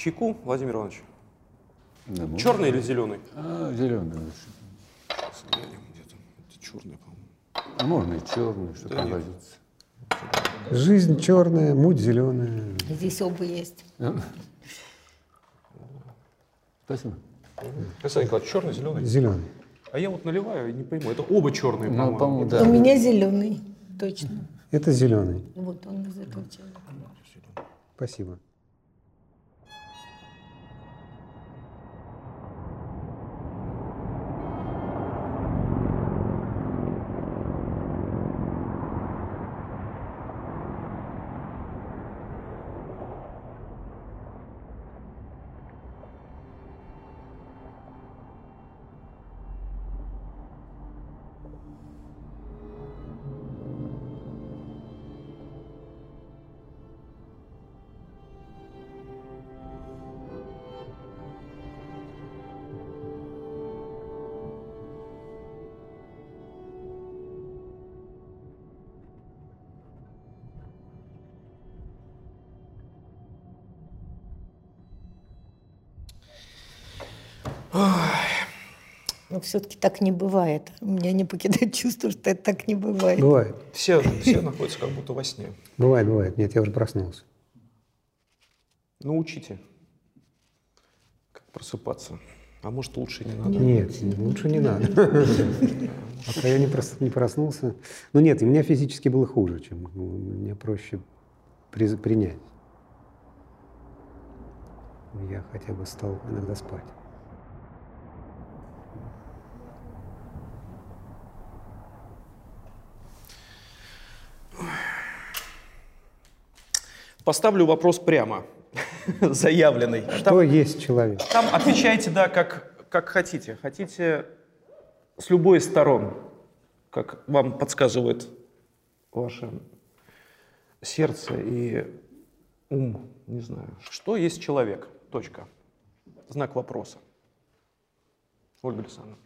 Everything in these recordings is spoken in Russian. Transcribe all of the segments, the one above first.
Чайку, Владимир Иванович? Да, можно. Черный или зеленый? А, зеленый лучше. Где-то. Это черный, по-моему. А можно и черный, что Да нет. пригодится. Жизнь черная, муть зеленая. Здесь оба есть. Спасибо. Александр Николаевич, черный, зеленый? Зеленый. А я вот наливаю и не пойму. Это оба черные, Ну, по-моему. по-моему, У да. меня зеленый, точно. Это зеленый. Вот он из этого человека. Спасибо. Но все-таки так не бывает. У меня не покидает чувство, что это так не бывает. Бывает. Все, все находятся как будто во сне. Бывает, бывает. Нет, я уже проснулся. Научите, как просыпаться. А может, лучше не надо. Нет, лучше не надо. Пока я не, прос- не проснулся. Ну нет, у меня физически было хуже, чем мне проще принять. Я хотя бы стал иногда спать. Поставлю вопрос прямо, заявленный. Что есть человек? Там отвечайте, да, как, как хотите. Хотите с любой из сторон, как вам подсказывает ваше сердце и ум, не знаю. Что есть человек? Точка. Знак вопроса. Ольга Александровна.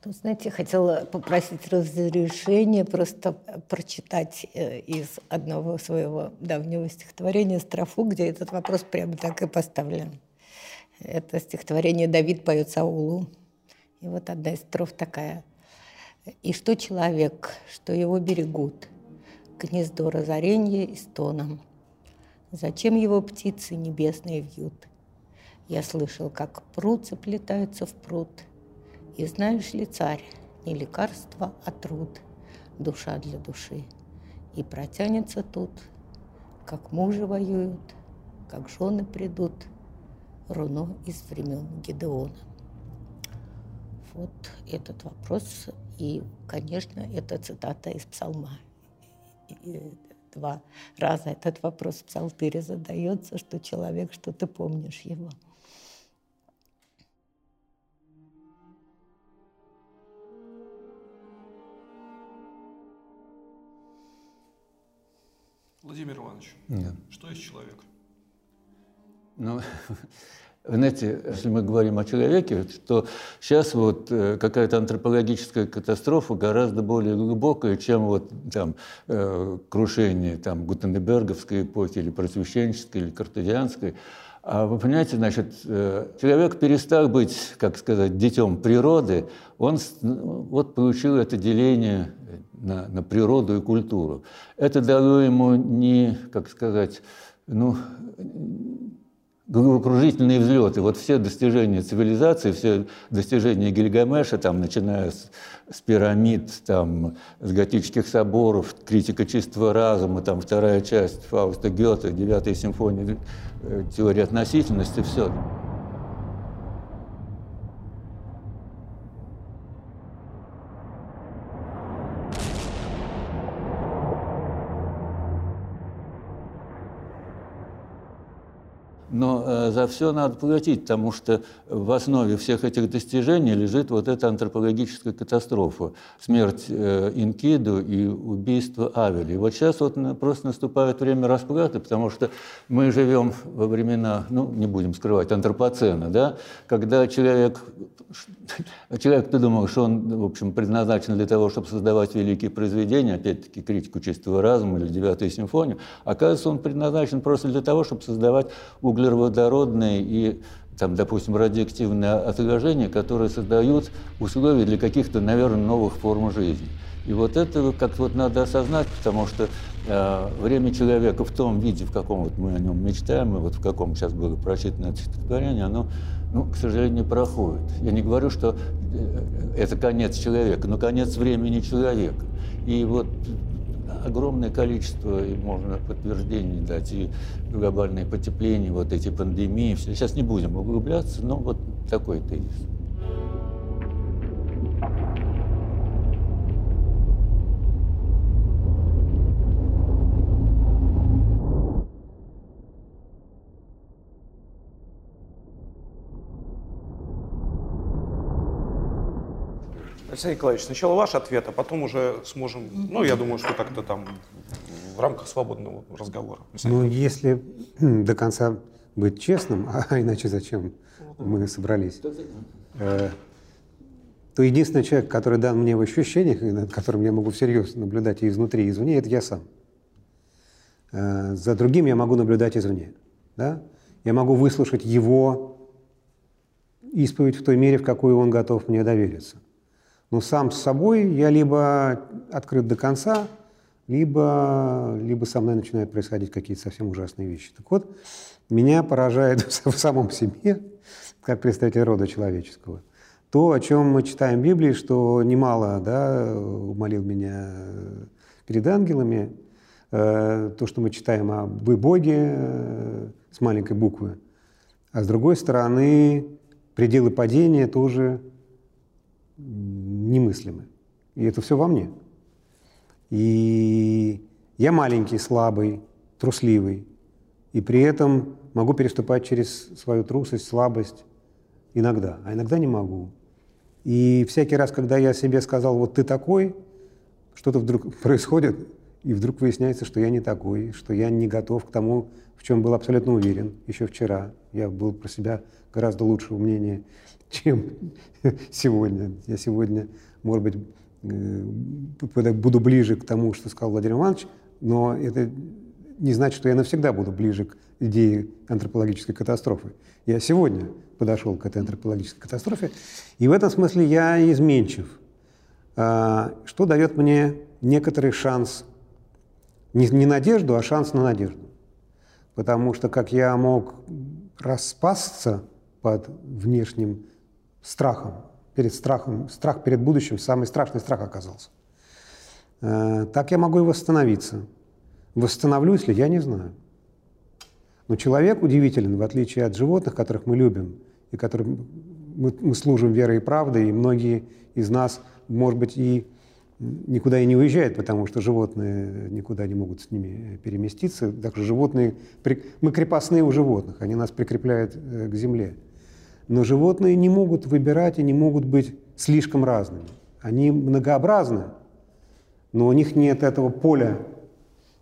Тут, знаете, хотела попросить разрешения просто прочитать э, из одного своего давнего стихотворения строфу, где этот вопрос прямо так и поставлен. Это стихотворение «Давид поет Саулу». И вот одна из строф такая. «И что человек, что его берегут, гнездо разоренья и стоном? Зачем его птицы небесные вьют? Я слышал, как пруд заплетаются в пруд, и знаешь ли, царь, не лекарство, а труд, душа для души. И протянется тут, как мужи воюют, как жены придут, руно из времен Гедеона. Вот этот вопрос. И, конечно, это цитата из псалма. И два раза этот вопрос в псалтыре задается, что человек, что ты помнишь его. Владимир Иванович, Да. что есть человек? Ну, знаете, если мы говорим о человеке, то сейчас вот э, какая-то антропологическая катастрофа гораздо более глубокая, чем вот там э, крушение там Гутенберговской эпохи или просвещенческой или картезианской. А вы понимаете, значит, э, человек перестал быть, как сказать, детем природы, он ну, вот получил это деление на, на природу и культуру. Это дало ему не, как сказать, ну, головокружительные взлеты. Вот все достижения цивилизации, все достижения Гильгамеша, там, начиная с, с пирамид, там, с готических соборов, критика чистого разума, там, вторая часть Фауста Гёте, девятая симфония, э, теория относительности, все. Но э, за все надо платить, потому что в основе всех этих достижений лежит вот эта антропологическая катастрофа, смерть э, Инкиду и убийство Авели. И вот сейчас вот просто наступает время расплаты, потому что мы живем во времена, ну, не будем скрывать, антропоцена, да, когда человек, человек, ты думал, что он, в общем, предназначен для того, чтобы создавать великие произведения, опять-таки критику чистого разума или девятую симфонию, оказывается, он предназначен просто для того, чтобы создавать углеводородные и там, допустим, радиоактивные отложения, которые создают условия для каких-то, наверное, новых форм жизни. И вот это как-то вот надо осознать, потому что э, время человека в том виде, в каком вот мы о нем мечтаем, и вот в каком сейчас было прочитано это стихотворение, оно, ну, к сожалению, проходит. Я не говорю, что э, это конец человека, но конец времени человека. И вот огромное количество, и можно подтверждений дать, и глобальное потепление, вот эти пандемии. Все. Сейчас не будем углубляться, но вот такой тезис. Алексей Николаевич, сначала ваш ответ, а потом уже сможем, ну, я думаю, что как-то там в рамках свободного разговора. Ну, если до конца быть честным, а иначе зачем мы собрались, э, то единственный человек, который дан мне в ощущениях, над которым я могу всерьез наблюдать и изнутри, и извне, это я сам. Э, за другим я могу наблюдать извне. Да? Я могу выслушать его исповедь в той мере, в какой он готов мне довериться. Но сам с собой я либо открыт до конца, либо, либо со мной начинают происходить какие-то совсем ужасные вещи. Так вот, меня поражает в самом себе, как представитель рода человеческого, то, о чем мы читаем в Библии, что немало да, умолил меня перед ангелами, э, то, что мы читаем о «вы Боге» э, с маленькой буквы, а с другой стороны, пределы падения тоже немыслимы. И это все во мне. И я маленький, слабый, трусливый, и при этом могу переступать через свою трусость, слабость иногда, а иногда не могу. И всякий раз, когда я себе сказал, вот ты такой, что-то вдруг происходит, и вдруг выясняется, что я не такой, что я не готов к тому, в чем был абсолютно уверен еще вчера. Я был про себя гораздо лучшего мнения, чем сегодня. Я сегодня, может быть, э, буду ближе к тому, что сказал Владимир Иванович, но это не значит, что я навсегда буду ближе к идее антропологической катастрофы. Я сегодня подошел к этой антропологической катастрофе, и в этом смысле я изменчив, а, что дает мне некоторый шанс, не надежду, а шанс на надежду. Потому что как я мог распасться под внешним страхом, перед страхом, страх перед будущим, самый страшный страх оказался. Э, так я могу и восстановиться. Восстановлюсь ли, я не знаю. Но человек удивителен, в отличие от животных, которых мы любим, и которым мы, мы служим верой и правдой, и многие из нас, может быть, и никуда и не уезжают, потому что животные никуда не могут с ними переместиться. Также животные, мы крепостные у животных, они нас прикрепляют э, к земле. Но животные не могут выбирать и не могут быть слишком разными. Они многообразны, но у них нет этого поля.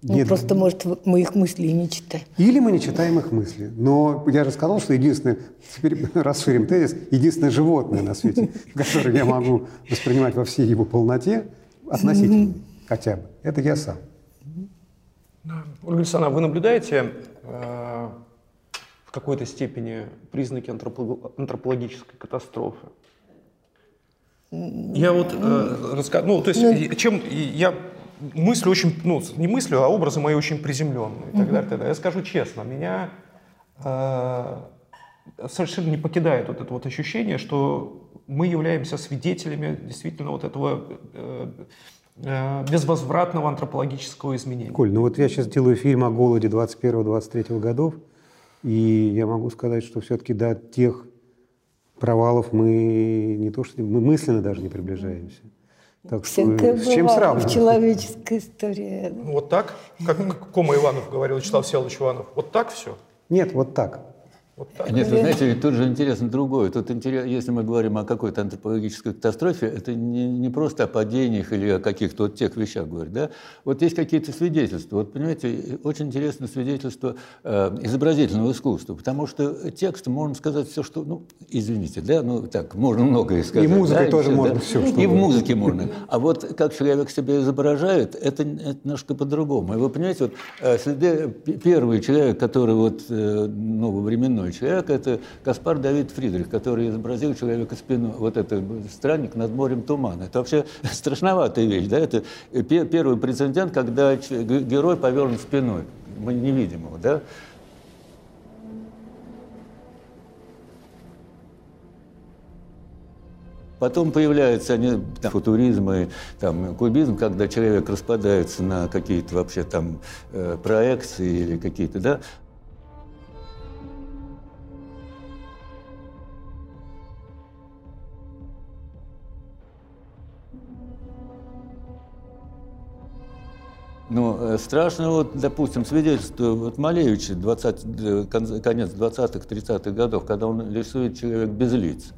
Ну, нет... просто, может, мы их мысли не читаем. Или мы не читаем их мысли. Но я же сказал, что единственное, теперь расширим тезис, единственное животное на свете, которое я могу воспринимать во всей его полноте, относительно хотя бы, это я сам. Ольга Александровна, вы наблюдаете э, какой-то степени признаки антропологической катастрофы. Я вот э, рассказываю, ну, то есть, ну, чем я мыслю очень, ну, не мыслю, а образы мои очень приземленные и так далее, так далее. Я скажу честно, меня э, совершенно не покидает вот это вот ощущение, что мы являемся свидетелями действительно вот этого э, э безвозвратного антропологического изменения. Коль, ну вот я сейчас делаю фильм о голоде 21-23 годов, и я могу сказать, что все-таки до тех провалов мы не то что мы мысленно даже не приближаемся. Так что с чем сравнивать? В человеческой истории. Вот так? Как Кома Иванов говорил, Вячеслав Всеволодович Иванов. Вот так все? Нет, вот так. Вот так. Нет, вы знаете, тут же интересно другое. Тут интересно, если мы говорим о какой-то антропологической катастрофе, это не, не просто о падениях или о каких-то вот тех вещах говорит, да? Вот есть какие-то свидетельства. Вот, понимаете, очень интересно свидетельство э, изобразительного искусства, потому что текст можно сказать все, что, ну, извините, да, ну, так, можно многое сказать. И музыкой да, тоже и можно да? все, что И в музыке можно. А вот как человек себя изображает, это, это немножко по-другому. И вы понимаете, вот э, следы, первый человек, который вот, э, ну, временной иной человек, это Каспар Давид Фридрих, который изобразил человека спину, вот это странник над морем тумана. Это вообще страшноватая вещь, да, это первый прецедент, когда герой повернут спиной, мы не видим его, да, Потом появляются они, там, футуризм и там, кубизм, когда человек распадается на какие-то вообще там э, проекции или какие-то, да. Ну, э, страшно, вот, допустим, свидетельство вот Малевича, 20, э, конец 20-х, 30-х годов, когда он рисует человек без лиц.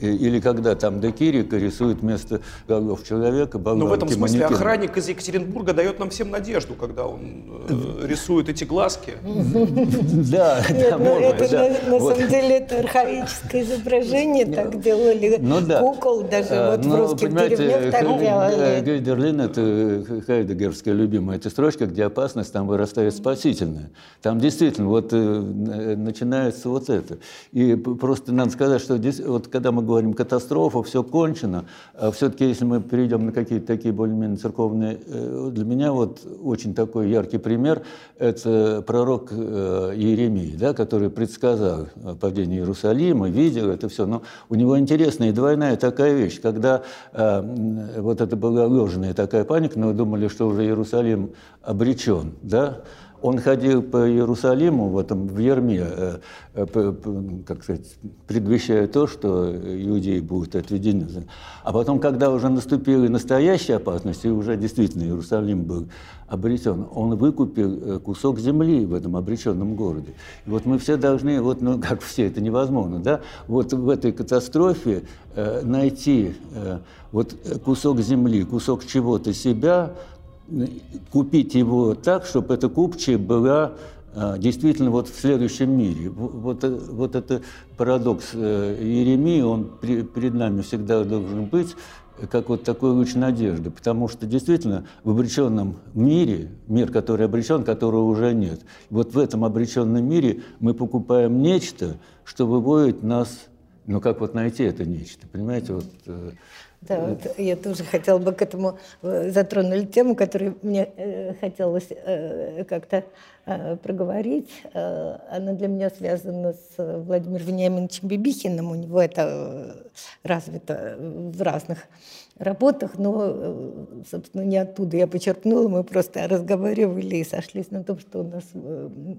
Или когда там Декирика рисует вместо голов человека болванки, Ну, в этом смысле манекена. охранник из Екатеринбурга дает нам всем надежду, когда он э, рисует эти глазки. Да, да, ну, Это на самом деле это архаическое изображение, так делали ну кукол, даже а, вот в ну, русских деревнях так делали. Гейдерлин – это хайдегерская любимая эта строчка, где опасность там вырастает спасительная. Там действительно вот э, начинается вот это. И просто надо сказать, что здесь, вот когда мы говорим катастрофа, все кончено. А все-таки, если мы перейдем на какие-то такие более-менее церковные, э, для меня вот очень такой яркий пример – это пророк э, Иеремия, да, который предсказал падение Иерусалима, видел это все. Но у него интересная и двойная такая вещь, когда э, вот это была ложная такая паника, но думали, что уже Иерусалим обречен, да, он ходил по Иерусалиму в этом в Ерме, э, э, как сказать, предвещая то, что иудеи будут отведены. А потом, когда уже наступила настоящая опасность, и уже действительно Иерусалим был обретен, он выкупил э, кусок земли в этом обреченном городе. И вот мы все должны, вот, ну как все, это невозможно, да, вот в этой катастрофе найти вот кусок земли, кусок чего-то себя, купить его так, чтобы эта купчая была а, действительно вот в следующем мире. Вот, э, вот это парадокс э, Иеремии, он перед нами всегда должен быть, как вот такой луч надежды, потому что действительно в обреченном мире, мир, который обречен, которого уже нет, вот в этом обреченном мире мы покупаем нечто, что выводит нас, ну как вот найти это нечто, понимаете, вот э, да, вот я тоже хотела бы к этому э, затронули тему, которую мне э, хотелось э, как-то э, проговорить. Она для меня связана с Владимиром Вениаминовичем Бибихиным. У него это развито в разных работах, но, собственно, не оттуда я почерпнула. Мы просто разговаривали и сошлись на том, что у нас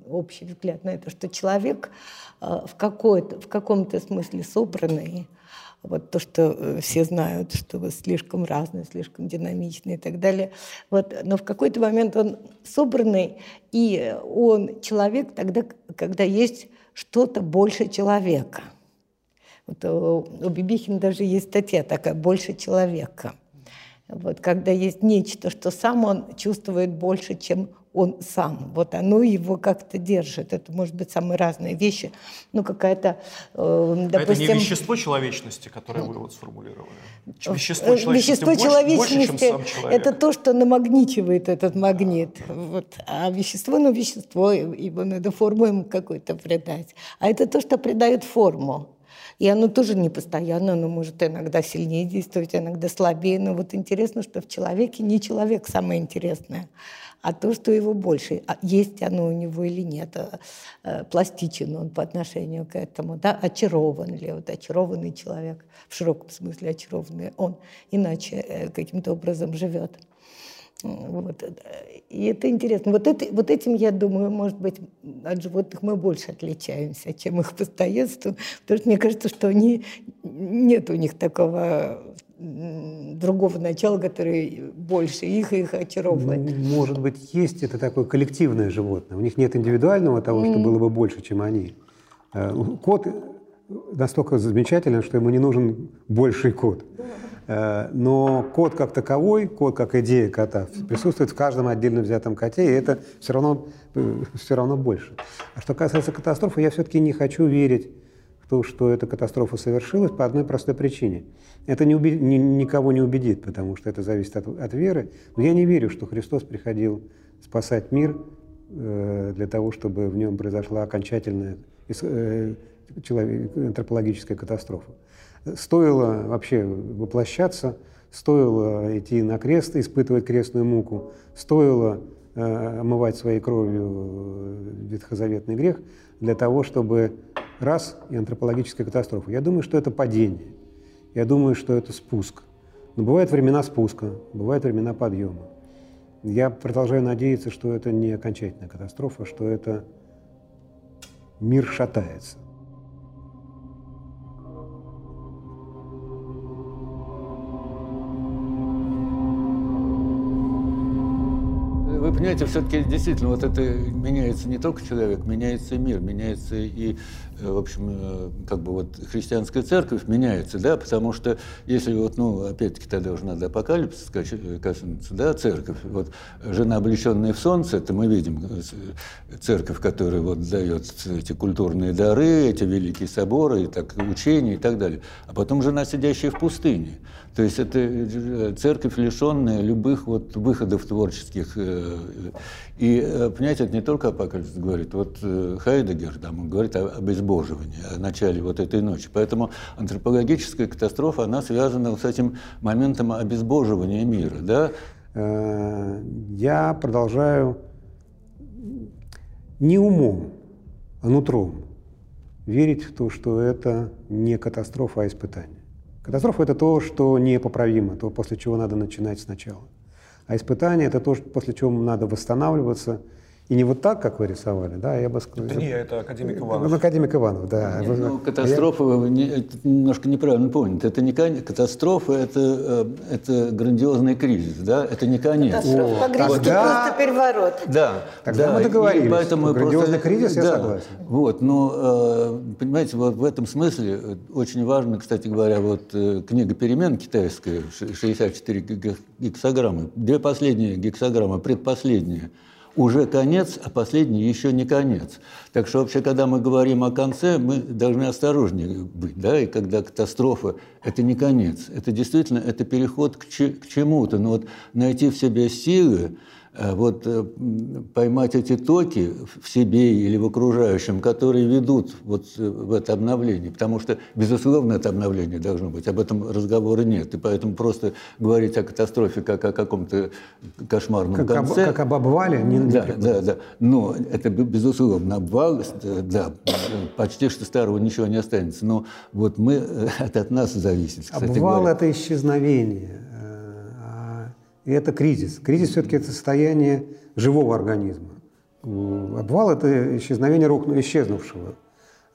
общий взгляд на это, что человек в, в каком-то смысле собранный, вот то, что э, все знают, что вы слишком разные, слишком динамичные и так далее. Вот, но в какой-то момент он собранный, и он человек тогда, когда есть что-то больше человека. Вот у, у Бибихина даже есть статья такая «Больше человека». Вот, когда есть нечто, что сам он чувствует больше, чем он сам. Вот оно его как-то держит. Это может быть самые разные вещи. Ну, какая-то, э, допустим... А это не вещество человечности, которое вы вот сформулировали? Э, вещество человечности, вещество больше, человечности больше, чем сам человек. это то, что намагничивает этот магнит. Вот. А вещество, ну, вещество, его надо форму ему какой-то придать. А это то, что придает форму. И оно тоже не постоянно, оно может иногда сильнее действовать, иногда слабее. Но вот интересно, что в человеке не человек самое интересное, а то, что его больше, а есть оно у него или нет, а, а, пластичен он по отношению к этому, да, очарован ли, вот очарованный человек, в широком смысле очарованный, он иначе э, каким-то образом живет. Вот. И это интересно. Вот, это, вот этим, я думаю, может быть, от животных мы больше отличаемся, чем их постоянством, потому что мне кажется, что они, нет у них такого другого начала, который больше их их очаровывает. Может быть, есть это такое коллективное животное. У них нет индивидуального того, что было бы больше, чем они. Э, кот настолько замечателен, что ему не нужен больший кот. Э, но код как таковой, код как идея кота присутствует в каждом отдельно взятом коте, и это все равно, э, все равно больше. А что касается катастрофы, я все-таки не хочу верить то, что эта катастрофа совершилась по одной простой причине. Это не уби- ни, никого не убедит, потому что это зависит от, от веры. Но я не верю, что Христос приходил спасать мир э, для того, чтобы в нем произошла окончательная э, человек, антропологическая катастрофа. Стоило вообще воплощаться, стоило идти на крест, испытывать крестную муку, стоило э, омывать своей кровью э, ветхозаветный грех для того, чтобы раз и антропологическая катастрофа. Я думаю, что это падение. Я думаю, что это спуск. Но бывают времена спуска, бывают времена подъема. Я продолжаю надеяться, что это не окончательная катастрофа, что это мир шатается. вы понимаете, все-таки действительно вот это меняется не только человек, меняется и мир, меняется и, в общем, э, как бы вот христианская церковь меняется, да, потому что если вот, ну, опять-таки тогда уже надо апокалипсис коснуться, да, церковь, вот жена, облеченная в солнце, это мы видим э, церковь, которая вот дает эти культурные дары, эти великие соборы, и так, учения и так далее, а потом жена, сидящая в пустыне, то есть это церковь, лишенная любых вот выходов творческих и, э, понимаете, это не только апокалипсис говорит. Вот э, Хайдегер там, говорит о обезбоживании, о начале вот этой ночи. Поэтому антропологическая катастрофа, она связана с этим моментом обезбоживания мира. Да? Э, я продолжаю не умом, а нутром верить в то, что это не катастрофа, а испытание. Катастрофа – это то, что непоправимо, то, после чего надо начинать сначала. А испытание – это то, после чего надо восстанавливаться. И не вот так, как вы рисовали, да, я бы сказал. Это не это академик Иванов. Ну, академик Иванов, да. Нет, ну, катастрофа, я... не, это немножко неправильно понято. Это не катастрофа, это, э, это грандиозный кризис, да, это не конец. Катастрофа по-гречески тогда... просто переворот. Да. Тогда да, мы договорились. И поэтому грандиозный просто... кризис, я да. согласен. Вот, но, э, понимаете, вот в этом смысле э, очень важно, кстати говоря, вот книга «Перемен» китайская, 64 гексограммы, две последние гексограммы, предпоследние – уже конец, а последний еще не конец. Так что вообще, когда мы говорим о конце, мы должны осторожнее быть. Да? И когда катастрофа – это не конец, это действительно это переход к, к чему-то. Но вот найти в себе силы, вот э, поймать эти токи в себе или в окружающем, которые ведут вот э, в это обновление. Потому что, безусловно, это обновление должно быть. Об этом разговора нет. И поэтому просто говорить о катастрофе как о каком-то кошмарном как конце... Об, как об обвале не Да, да, да. Но это, безусловно, обвал, да, почти что старого ничего не останется. Но вот мы, это от нас зависит, кстати Обвал это исчезновение и это кризис. Кризис все-таки это состояние живого организма. Обвал – это исчезновение исчезнувшего.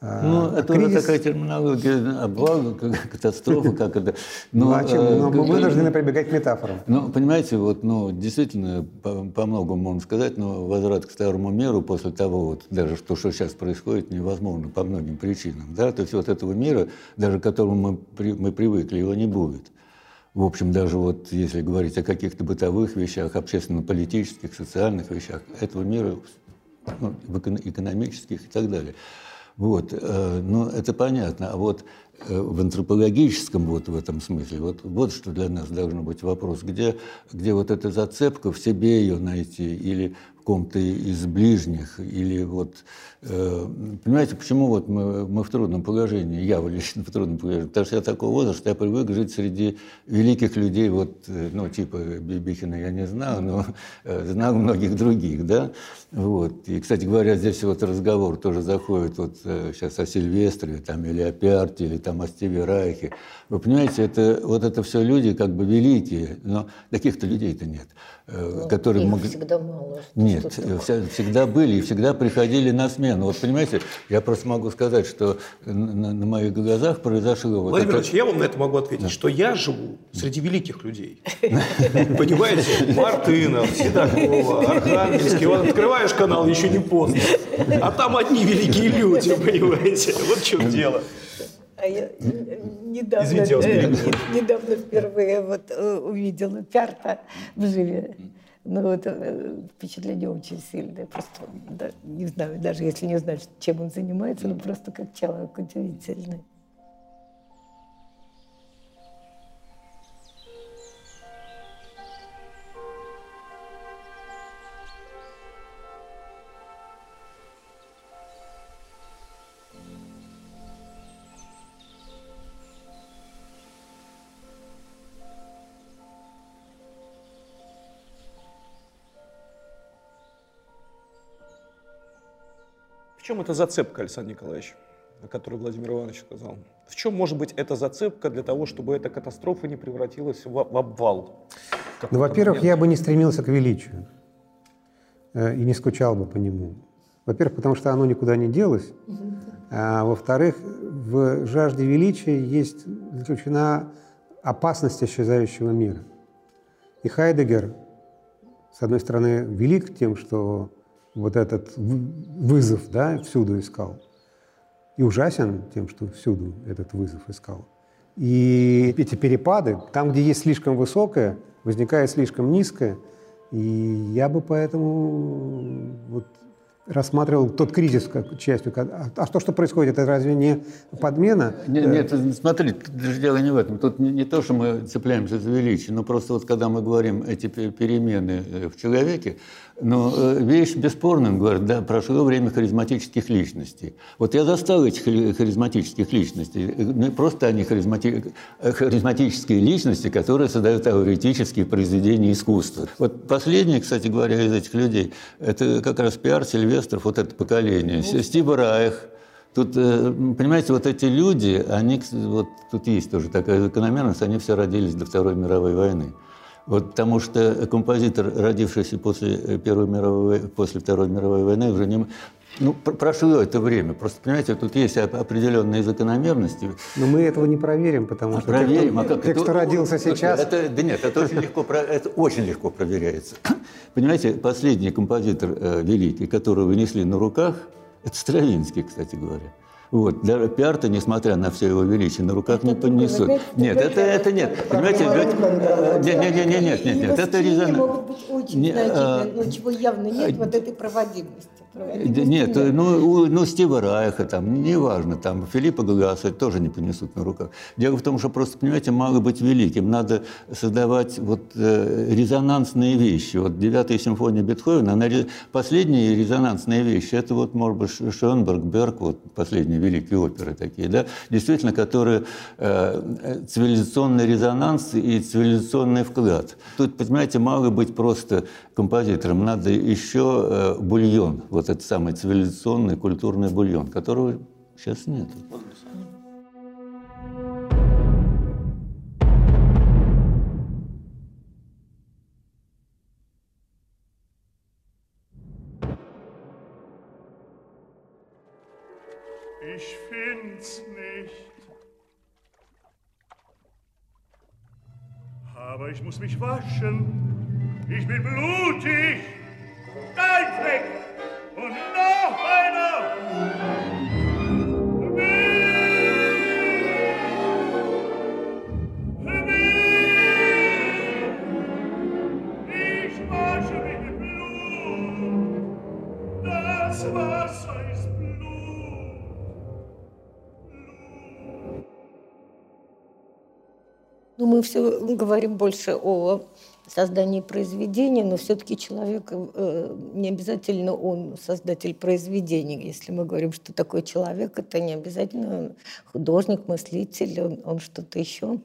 А, ну, а это кризис... уже такая терминология, обвал, катастрофа, как это. Но, ну, а чем? Э, но мы вынуждены прибегать к метафорам. Ну, понимаете, вот, ну, действительно, по, по многому можно сказать, но возврат к старому миру после того, вот, даже то, что сейчас происходит, невозможно по многим причинам. Да? То есть вот этого мира, даже к которому мы, при, мы привыкли, его не будет в общем, даже вот если говорить о каких-то бытовых вещах, общественно-политических, социальных вещах, этого мира, ну, экономических и так далее. Вот, э, но это понятно. А вот э, в антропологическом вот в этом смысле, вот, вот что для нас должно быть вопрос, где, где вот эта зацепка, в себе ее найти, или ком-то из ближних, или вот, э, понимаете, почему вот мы, мы в трудном положении, я лично в трудном положении, потому что я такого возраста, я привык жить среди великих людей, вот, э, ну, типа Бибихина я не знал, но э, знал многих других, да, вот, и, кстати говоря, здесь вот разговор тоже заходит вот э, сейчас о Сильвестре, там, или о Пиарте, или там о Стиве Райхе, вы понимаете, это, вот это все люди как бы великие, но таких-то людей-то нет, ну, которые могут... всегда мало. Нет, Нет, вся, всегда были и всегда приходили на смену. Вот понимаете, я просто могу сказать, что на, на моих глазах произошло... Вот Владимир это... я вам на это могу ответить, да. что я живу среди великих людей. Понимаете? Мартынов, Седокова, Архангельский. Вот открываешь канал, еще не поздно. А там одни великие люди, понимаете? Вот в чем дело. А я недавно, Извините, э, недавно впервые вот э, увидела Пярта в живе. Ну, вот э, впечатление очень сильное. Просто, да, не знаю, даже если не знать, чем он занимается, но просто как человек удивительный. Чем эта зацепка, Александр Николаевич, о которой Владимир Иванович сказал? В чем может быть эта зацепка для того, чтобы эта катастрофа не превратилась в, в обвал? Ну, во-первых, я бы не стремился к величию э, и не скучал бы по нему. Во-первых, потому что оно никуда не делось. А во-вторых, в жажде величия есть заключена опасность исчезающего мира. И Хайдегер, с одной стороны, велик тем, что вот этот вызов да, всюду искал. И ужасен тем, что всюду этот вызов искал. И эти перепады, там, где есть слишком высокое, возникает слишком низкое. И я бы поэтому вот рассматривал тот кризис как частью. А, а то, что происходит, это разве не подмена? Нет, нет смотри, дело не в этом. Тут не, не то, что мы цепляемся за величие, но просто вот когда мы говорим эти перемены э, в человеке, но э, вещь бесспорная, он говорит, да, прошло время харизматических личностей. Вот я застал этих харизматических личностей. Ну, просто они харизмати... харизматические личности, которые создают теоретические произведения искусства. Вот последний, кстати говоря, из этих людей, это как раз пиар Сильвестров, вот это поколение. Ну, Стив Райх, Тут, э, понимаете, вот эти люди, они, вот тут есть тоже такая закономерность, они все родились до Второй мировой войны. Вот потому что композитор, родившийся после, э, Первой мировой, после Второй мировой войны, уже не... Ну, прошло это время. Просто, понимаете, тут есть определенные закономерности. Но мы этого не проверим, потому а что проверим, те, кто, а как? те, кто родился сейчас... Это, да нет, это очень, легко, это очень легко проверяется. Понимаете, последний композитор э, великий, которого вынесли на руках, это Стравинский, кстати говоря. Вот. Для Пиарта, несмотря на все его величие, на руках не понесут. Нет, это, это нет. Понимаете, ведь... Нет, нет, нет, нет, нет, нет, это резонанс. могут быть очень не, а... но чего явно нет, вот этой проводимости. Нет, ну, ну Стива Райха, там, неважно, там, Филиппа Гагаса тоже не понесут на руках. Дело в том, что просто, понимаете, мало быть великим, надо создавать вот э, резонансные вещи. Вот девятая симфония Бетховена, она, последние резонансные вещи, это вот, может быть, Шонберг, Берг, вот последние великие оперы такие, да, действительно, которые э, цивилизационный резонанс и цивилизационный вклад. Тут, понимаете, мало быть просто композитором, надо еще э, бульон, вот вот этот самый цивилизационный культурный бульон, которого сейчас нет. Ich muss mich waschen. Ich bin blutig. Dein Fleck! Все говорим больше о создании произведения, но все-таки человек э, не обязательно он создатель произведения. Если мы говорим, что такой человек, это не обязательно художник, мыслитель, он, он что-то еще.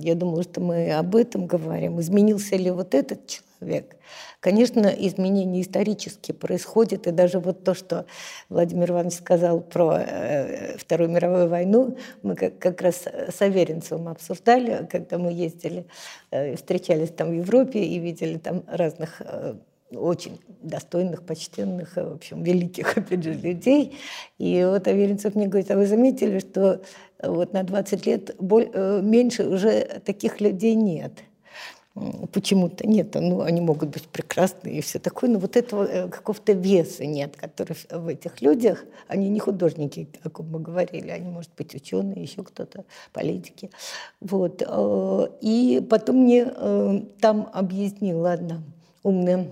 Я думаю, что мы об этом говорим. Изменился ли вот этот человек? Конечно, изменения исторические происходят, и даже вот то, что Владимир Иванович сказал про э, Вторую мировую войну, мы как, как раз с Аверинцевым обсуждали, когда мы ездили, э, встречались там в Европе и видели там разных э, очень достойных, почтенных, в общем, великих, опять же, людей. И вот Аверинцев мне говорит, а вы заметили, что вот на 20 лет меньше уже таких людей нет – почему-то нет. Ну, они могут быть прекрасны и все такое, но вот этого э, какого-то веса нет, который в этих людях. Они не художники, о ком мы говорили, они, может быть, ученые, еще кто-то, политики. Вот. Э, и потом мне э, там объяснила одна умная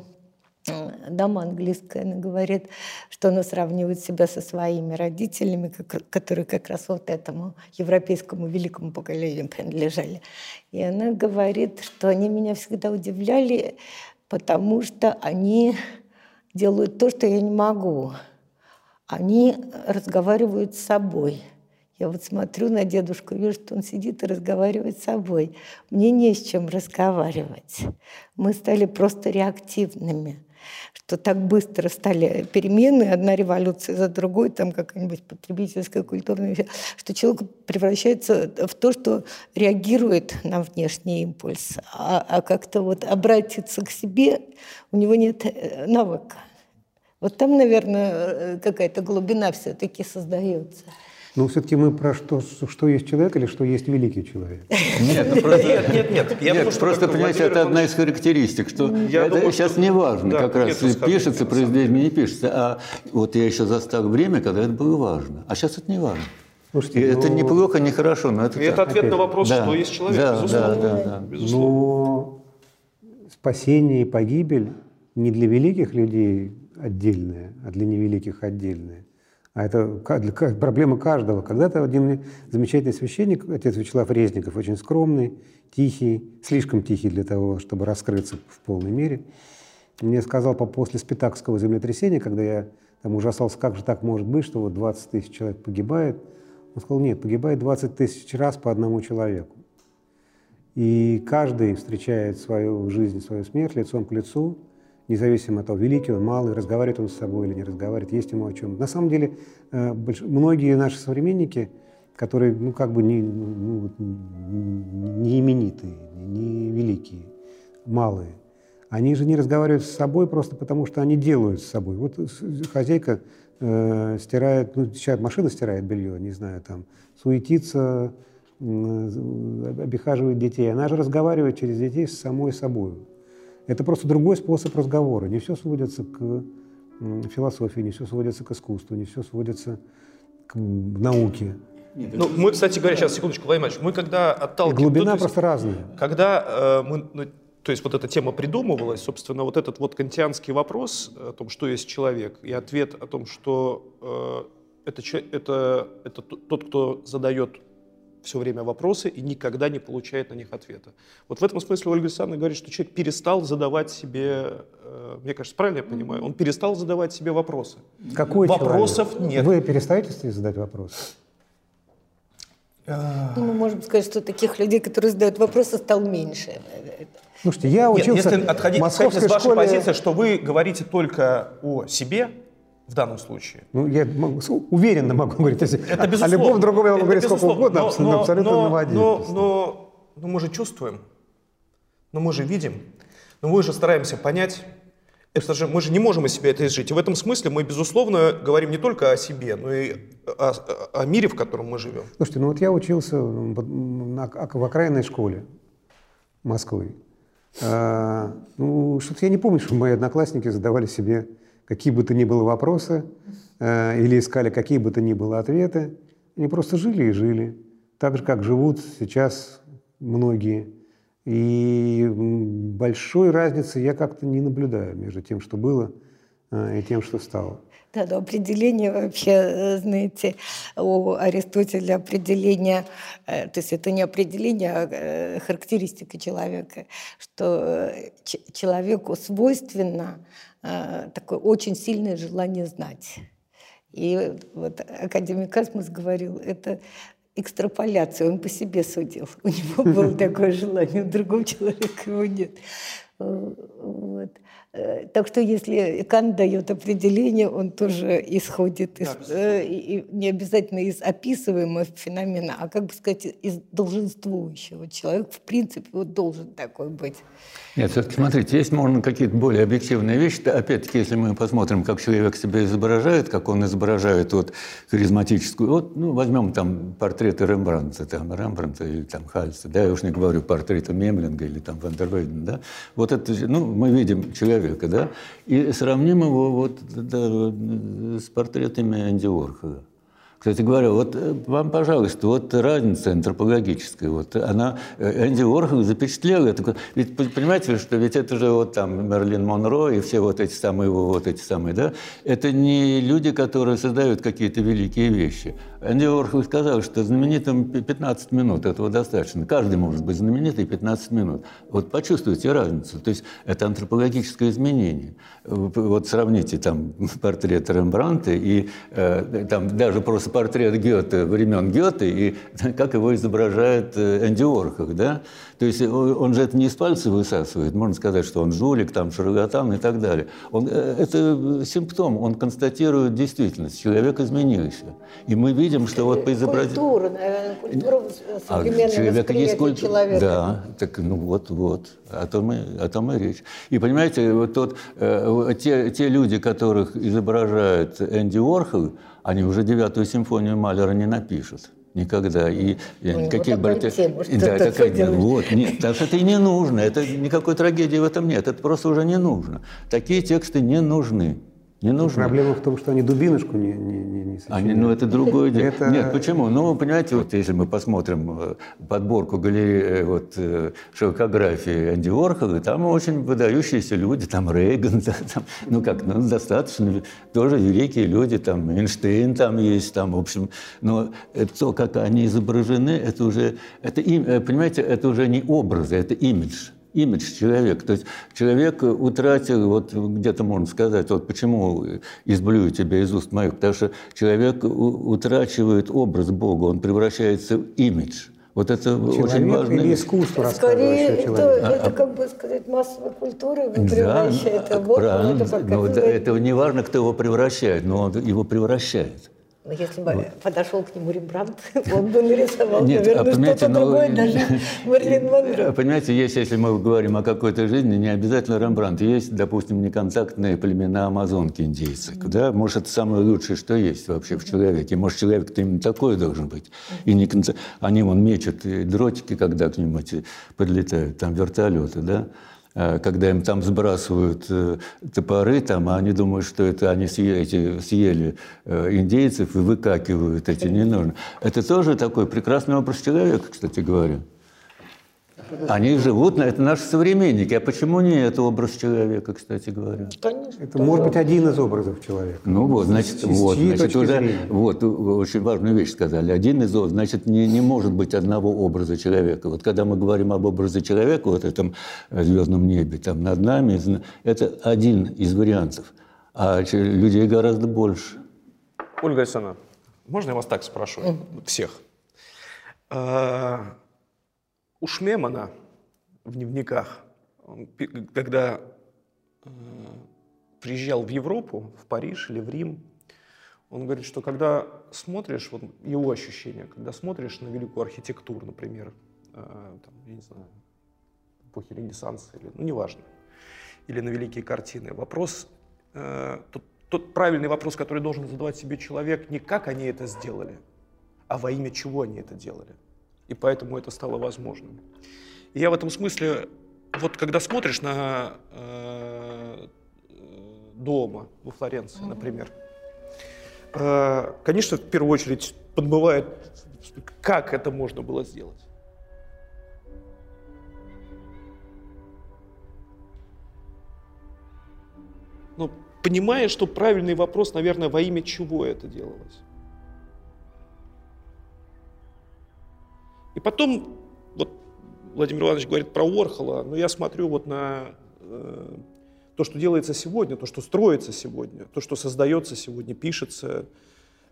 дама английская, она говорит, что она сравнивает себя со своими родителями, которые как раз вот этому европейскому великому поколению принадлежали. И она говорит, что они меня всегда удивляли, потому что они делают то, что я не могу. Они разговаривают с собой. Я вот смотрю на дедушку, вижу, что он сидит и разговаривает с собой. Мне не с чем разговаривать. Мы стали просто реактивными что так быстро стали перемены, одна революция за другой, там какая-нибудь потребительская, культурная, что человек превращается в то, что реагирует на внешний импульс, а, а как-то вот обратиться к себе у него нет э, навыка. Вот там, наверное, э, какая-то глубина все-таки создается. Ну, все-таки мы про что, что есть человек или что есть великий человек? Нет, ну, нет, нет, нет. Я нет думаю, просто, понимаете, это одна из характеристик, что это думаю, сейчас что... не важно, да, как раз пишется произведение, не пишется. А вот я еще застал время, когда это было важно. А сейчас это не важно. Слушайте, и ну... это неплохо, не хорошо, но это... И это ответ на вопрос, да, что есть человек, да, безусловно. Да, да, да. безусловно. Но спасение и погибель не для великих людей отдельное, а для невеликих отдельное. А это проблема каждого. Когда-то один замечательный священник, отец Вячеслав Резников, очень скромный, тихий, слишком тихий для того, чтобы раскрыться в полной мере, мне сказал по после спитакского землетрясения, когда я там ужасался, как же так может быть, что вот 20 тысяч человек погибает. Он сказал, нет, погибает 20 тысяч раз по одному человеку. И каждый встречает свою жизнь, свою смерть лицом к лицу, независимо от того, великий он, малый, разговаривает он с собой или не разговаривает, есть ему о чем. На самом деле, э, многие наши современники, которые, ну, как бы не, ну, не именитые, не великие, малые, они же не разговаривают с собой просто потому, что они делают с собой. Вот хозяйка э, стирает, ну, сейчас машина стирает белье, не знаю, там, суетится, э, обихаживает детей. Она же разговаривает через детей с самой собой. Это просто другой способ разговора. Не все сводится к философии, не все сводится к искусству, не все сводится к науке. Ну, мы, кстати говоря, сейчас, секундочку, Владимир Ильич, мы когда отталкиваем... Глубина тут, просто разная. Когда э, мы, ну, то есть вот эта тема придумывалась, собственно, вот этот вот кантианский вопрос о том, что есть человек, и ответ о том, что э, это, это, это тот, кто задает все время вопросы и никогда не получает на них ответа. Вот в этом смысле Ольга Александровна говорит, что человек перестал задавать себе, э, мне кажется, правильно я понимаю, он перестал задавать себе вопросы. Какой Вопросов человек? нет. Вы перестаете задать вопросы? Ну, мы можем сказать, что таких людей, которые задают вопросы, стало меньше. Слушайте, я учился Нет, если отходить, в из вашей школе... позиции, что вы говорите только о себе, в данном случае. Ну, я могу, уверенно могу говорить. Если, это безусловно. О любом другом я могу говорить сколько угодно, но, абсолютно, но, абсолютно но, наводить. Но, но, но мы же чувствуем, но мы же видим, но мы же стараемся понять. Это же, мы же не можем из себя это изжить. И в этом смысле мы, безусловно, говорим не только о себе, но и о, о, мире, в котором мы живем. Слушайте, ну вот я учился в окраинной школе Москвы. А, ну, что-то я не помню, что мои одноклассники задавали себе какие бы то ни было вопросы э, или искали какие бы то ни было ответы. Они просто жили и жили, так же, как живут сейчас многие. И большой разницы я как-то не наблюдаю между тем, что было, э, и тем, что стало. Да, но определение вообще, э, знаете, у Аристотеля определение, то есть это не определение, а характеристика человека, что человеку свойственно такое очень сильное желание знать. И вот академик Касмус говорил, это экстраполяция, он по себе судил. У него было такое желание, у другого человека его нет. Вот. Э, так что если Кант дает определение, он тоже исходит из, э, и не обязательно из описываемого феномена, а как бы сказать, из долженствующего. Человек в принципе вот должен такой быть. Нет, все-таки смотрите, есть можно какие-то более объективные вещи. Опять-таки, если мы посмотрим, как человек себя изображает, как он изображает вот харизматическую, вот, ну, возьмем там портреты Рембрандта, там, Рембрандта или там Хальса, да, я уж не говорю портреты Мемлинга или там Вандервейдена, да, вот это, ну, мы видим человека, да, и сравним его вот да, с портретами Энди Уорхола. Кстати говоря, вот э, вам, пожалуйста, вот разница антропологическая. Вот она, э, Энди Уорхол запечатлел это. Ведь понимаете, что ведь это же вот там Мерлин Монро и все вот эти самые, вот эти самые, да, это не люди, которые создают какие-то великие вещи. Энди Уорхол сказал, что знаменитым 15 минут этого достаточно. Каждый может быть знаменитый 15 минут. Вот почувствуйте разницу. То есть это антропологическое изменение. Вот сравните там портрет Рембранта и э, там даже просто портрет Гёте времен Гёте и как его изображает Энди Уорхол, да? То есть он же это не из пальца высасывает, можно сказать, что он жулик, там, шарлатан и так далее. Он, э, это симптом, он констатирует действительность, человек изменился. И мы видим, что вот по изображению... Культура, наверное, культура а человека есть культура. Человека. Да, так ну вот, вот, о том, и, о том и речь. И понимаете, вот тот, э, те, те люди, которых изображает Энди Уорхол, они уже девятую симфонию Малера не напишут никогда. И ну, никаких братьев... Да, такая... Вот, нет, так это и не нужно. Это никакой трагедии в этом нет. Это просто уже не нужно. Такие тексты не нужны. Не нужно. Проблема в том, что они дубиночку не, не, не, не Они, ну, это другое дело. Это... Нет, почему? Ну, понимаете, вот если мы посмотрим э, подборку галереи, э, вот, э, шелкографии Энди Уорхола, там очень выдающиеся люди, там Рейган, да, там, ну, как, ну, достаточно, тоже великие люди, там Эйнштейн там есть, там, в общем, но то, как они изображены, это уже, это, понимаете, это уже не образы, это имидж имидж человека. То есть человек утратил, вот где-то можно сказать, вот почему изблюю тебя из уст моих, потому что человек утрачивает образ Бога, он превращается в имидж. Вот это человек очень важно. или искусство Скорее, это, это, как бы сказать, массовая культура его превращает. Да, правильно. Это, но это не важно, кто его превращает, но он его превращает. Но если бы вот. подошел к нему Рембрандт, он бы нарисовал, Нет, наверное, а, что-то ну, другое, даже Мерлин Монро. Понимаете, есть, если мы говорим о какой-то жизни, не обязательно Рембрандт. Есть, допустим, неконтактные племена амазонки индейцы. Mm-hmm. Да? Может, это самое лучшее, что есть вообще в человеке. Может, человек-то именно такой должен быть. И не конца... Они вон мечут дротики, когда к ним эти подлетают, там вертолеты, да? Э, когда им там сбрасывают э, топоры, там, а они думают, что это они съели, съели э, индейцев и выкакивают эти не нужно. Это тоже такой прекрасный образ человека, кстати говоря. Они живут, это наши современники. А почему не это образ человека, кстати говоря? Конечно. Это может быть один из образов человека. Ну вот, значит, вот, значит уже, вот, очень важную вещь сказали. Один из образов, значит, не, не может быть одного образа человека. Вот когда мы говорим об образе человека, вот этом звездном небе, там над нами, это один из вариантов. А людей гораздо больше. Ольга Александровна, можно я вас так спрошу? Всех. У Шмемана в дневниках, когда э, приезжал в Европу, в Париж или в Рим, он говорит, что когда смотришь, вот его ощущение, когда смотришь на великую архитектуру, например, э, там, я не знаю, эпохи Ренессанса, или, ну, неважно, или на великие картины, вопрос, э, тот, тот правильный вопрос, который должен задавать себе человек, не как они это сделали, а во имя чего они это делали и поэтому это стало возможным. И я в этом смысле, вот когда смотришь на э, дома во Флоренции, mm-hmm. например, э, конечно, в первую очередь подмывает, как это можно было сделать. Но понимая, что правильный вопрос, наверное, во имя чего это делалось. И потом, вот Владимир Иванович говорит про Орхола, но я смотрю вот на э, то, что делается сегодня, то, что строится сегодня, то, что создается сегодня, пишется,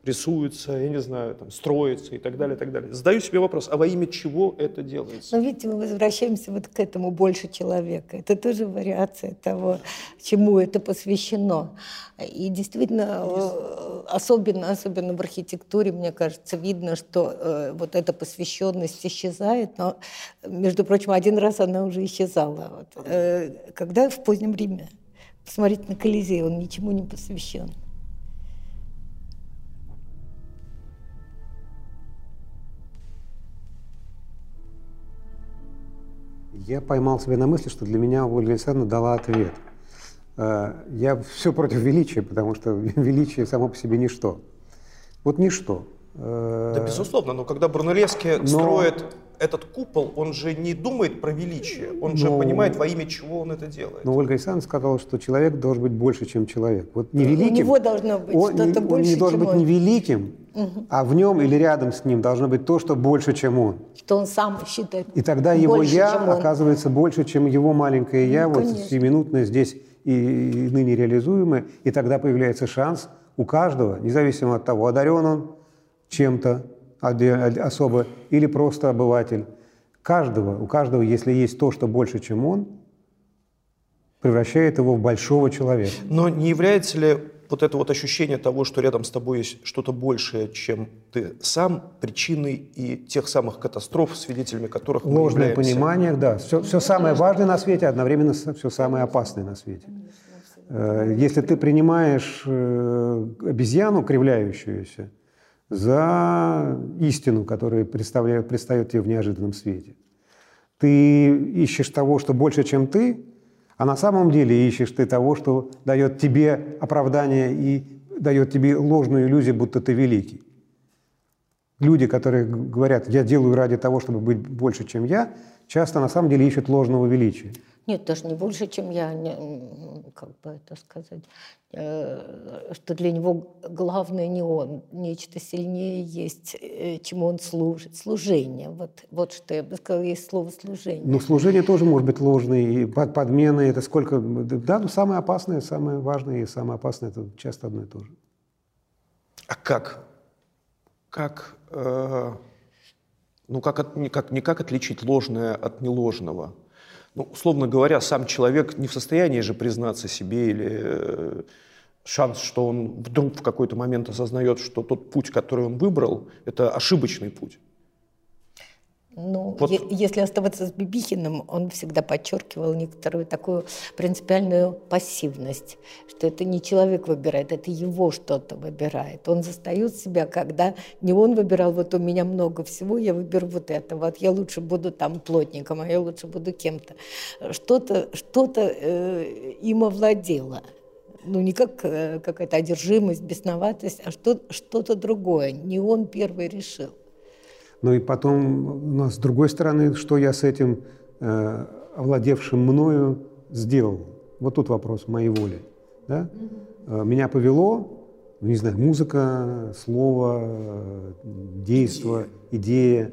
рисуется, я не знаю, там, строится и так далее, и так далее. Задаю себе вопрос, а во имя чего это делается? Но видите, мы возвращаемся вот к этому больше человека. Это тоже вариация того, чему это посвящено. И действительно, э, особенно, особенно в архитектуре, мне кажется, видно, что э, вот эта посвященность исчезает. Но, между прочим, один раз она уже исчезала. Вот, э, когда в позднем Риме. Посмотрите на Колизей, он ничему не посвящен. Я поймал себя на мысли, что для меня Ольга Александровна дала ответ. Э, Я все против величия, потому что величие само по себе ничто. Вот ничто. Э, Да, безусловно, но когда Брунеллески Но- строит этот купол, он же не думает про величие, он же Но- понимает, во имя чего он это делает. Но Ольга Александровна сказала, что человек должен быть больше, чем человек. Вот не У великим. него должно быть он, что-то он больше, не должен чем быть он. не великим, а в нем или рядом с ним должно быть то, что больше, чем он. Что он сам считает И тогда его больше, я чем он. оказывается больше, чем его маленькое я, вот конечно. сиюминутное здесь и, и ныне реализуемое. И тогда появляется шанс у каждого, независимо от того, одарен он чем-то особо или просто обыватель. Каждого, у каждого, если есть то, что больше, чем он, превращает его в большого человека. Но не является ли вот это вот ощущение того, что рядом с тобой есть что-то большее, чем ты сам, причиной и тех самых катастроф, свидетелями которых мы Ложное являемся? понимание, да. Все, все самое важное на свете, одновременно все самое опасное на свете. Э, Если ты принимаешь э, обезьяну, кривляющуюся, за истину, которая предстает тебе в неожиданном свете, ты ищешь того, что больше, чем ты, а на самом деле ищешь ты того, что дает тебе оправдание и дает тебе ложную иллюзию, будто ты великий. Люди, которые говорят, я делаю ради того, чтобы быть больше, чем я, часто на самом деле ищут ложного величия. Нет, даже не больше, чем я, не, как бы это сказать, э, что для него главное не он, нечто сильнее есть, э, чему он служит, служение. Вот, вот что я бы сказала, есть слово служение. Но служение тоже может быть ложное, и под- подмены, это сколько... Да, но самое опасное, самое важное и самое опасное, это часто одно и то же. А как? Как, э, ну как, от- как, не как отличить ложное от неложного? Ну, условно говоря, сам человек не в состоянии же признаться себе или э, шанс, что он вдруг в какой-то момент осознает, что тот путь, который он выбрал, это ошибочный путь. Ну, Вот- если оставаться с Бибихиным, он всегда подчеркивал некоторую такую принципиальную пассивность, что это не человек выбирает, это его что-то выбирает. Он застает себя, когда не он выбирал, вот у меня много всего, я выберу вот это, вот я лучше буду там плотником, а я лучше буду кем-то. Что-то что им овладело. Ну, не как э, какая-то одержимость, бесноватость, а что, что-то другое. Не он первый решил. Ну и потом, нас с другой стороны, что я с этим э, овладевшим мною сделал? Вот тут вопрос моей воли. Да? Э, Меня повело, ну, не знаю, музыка, слово, действо, идея.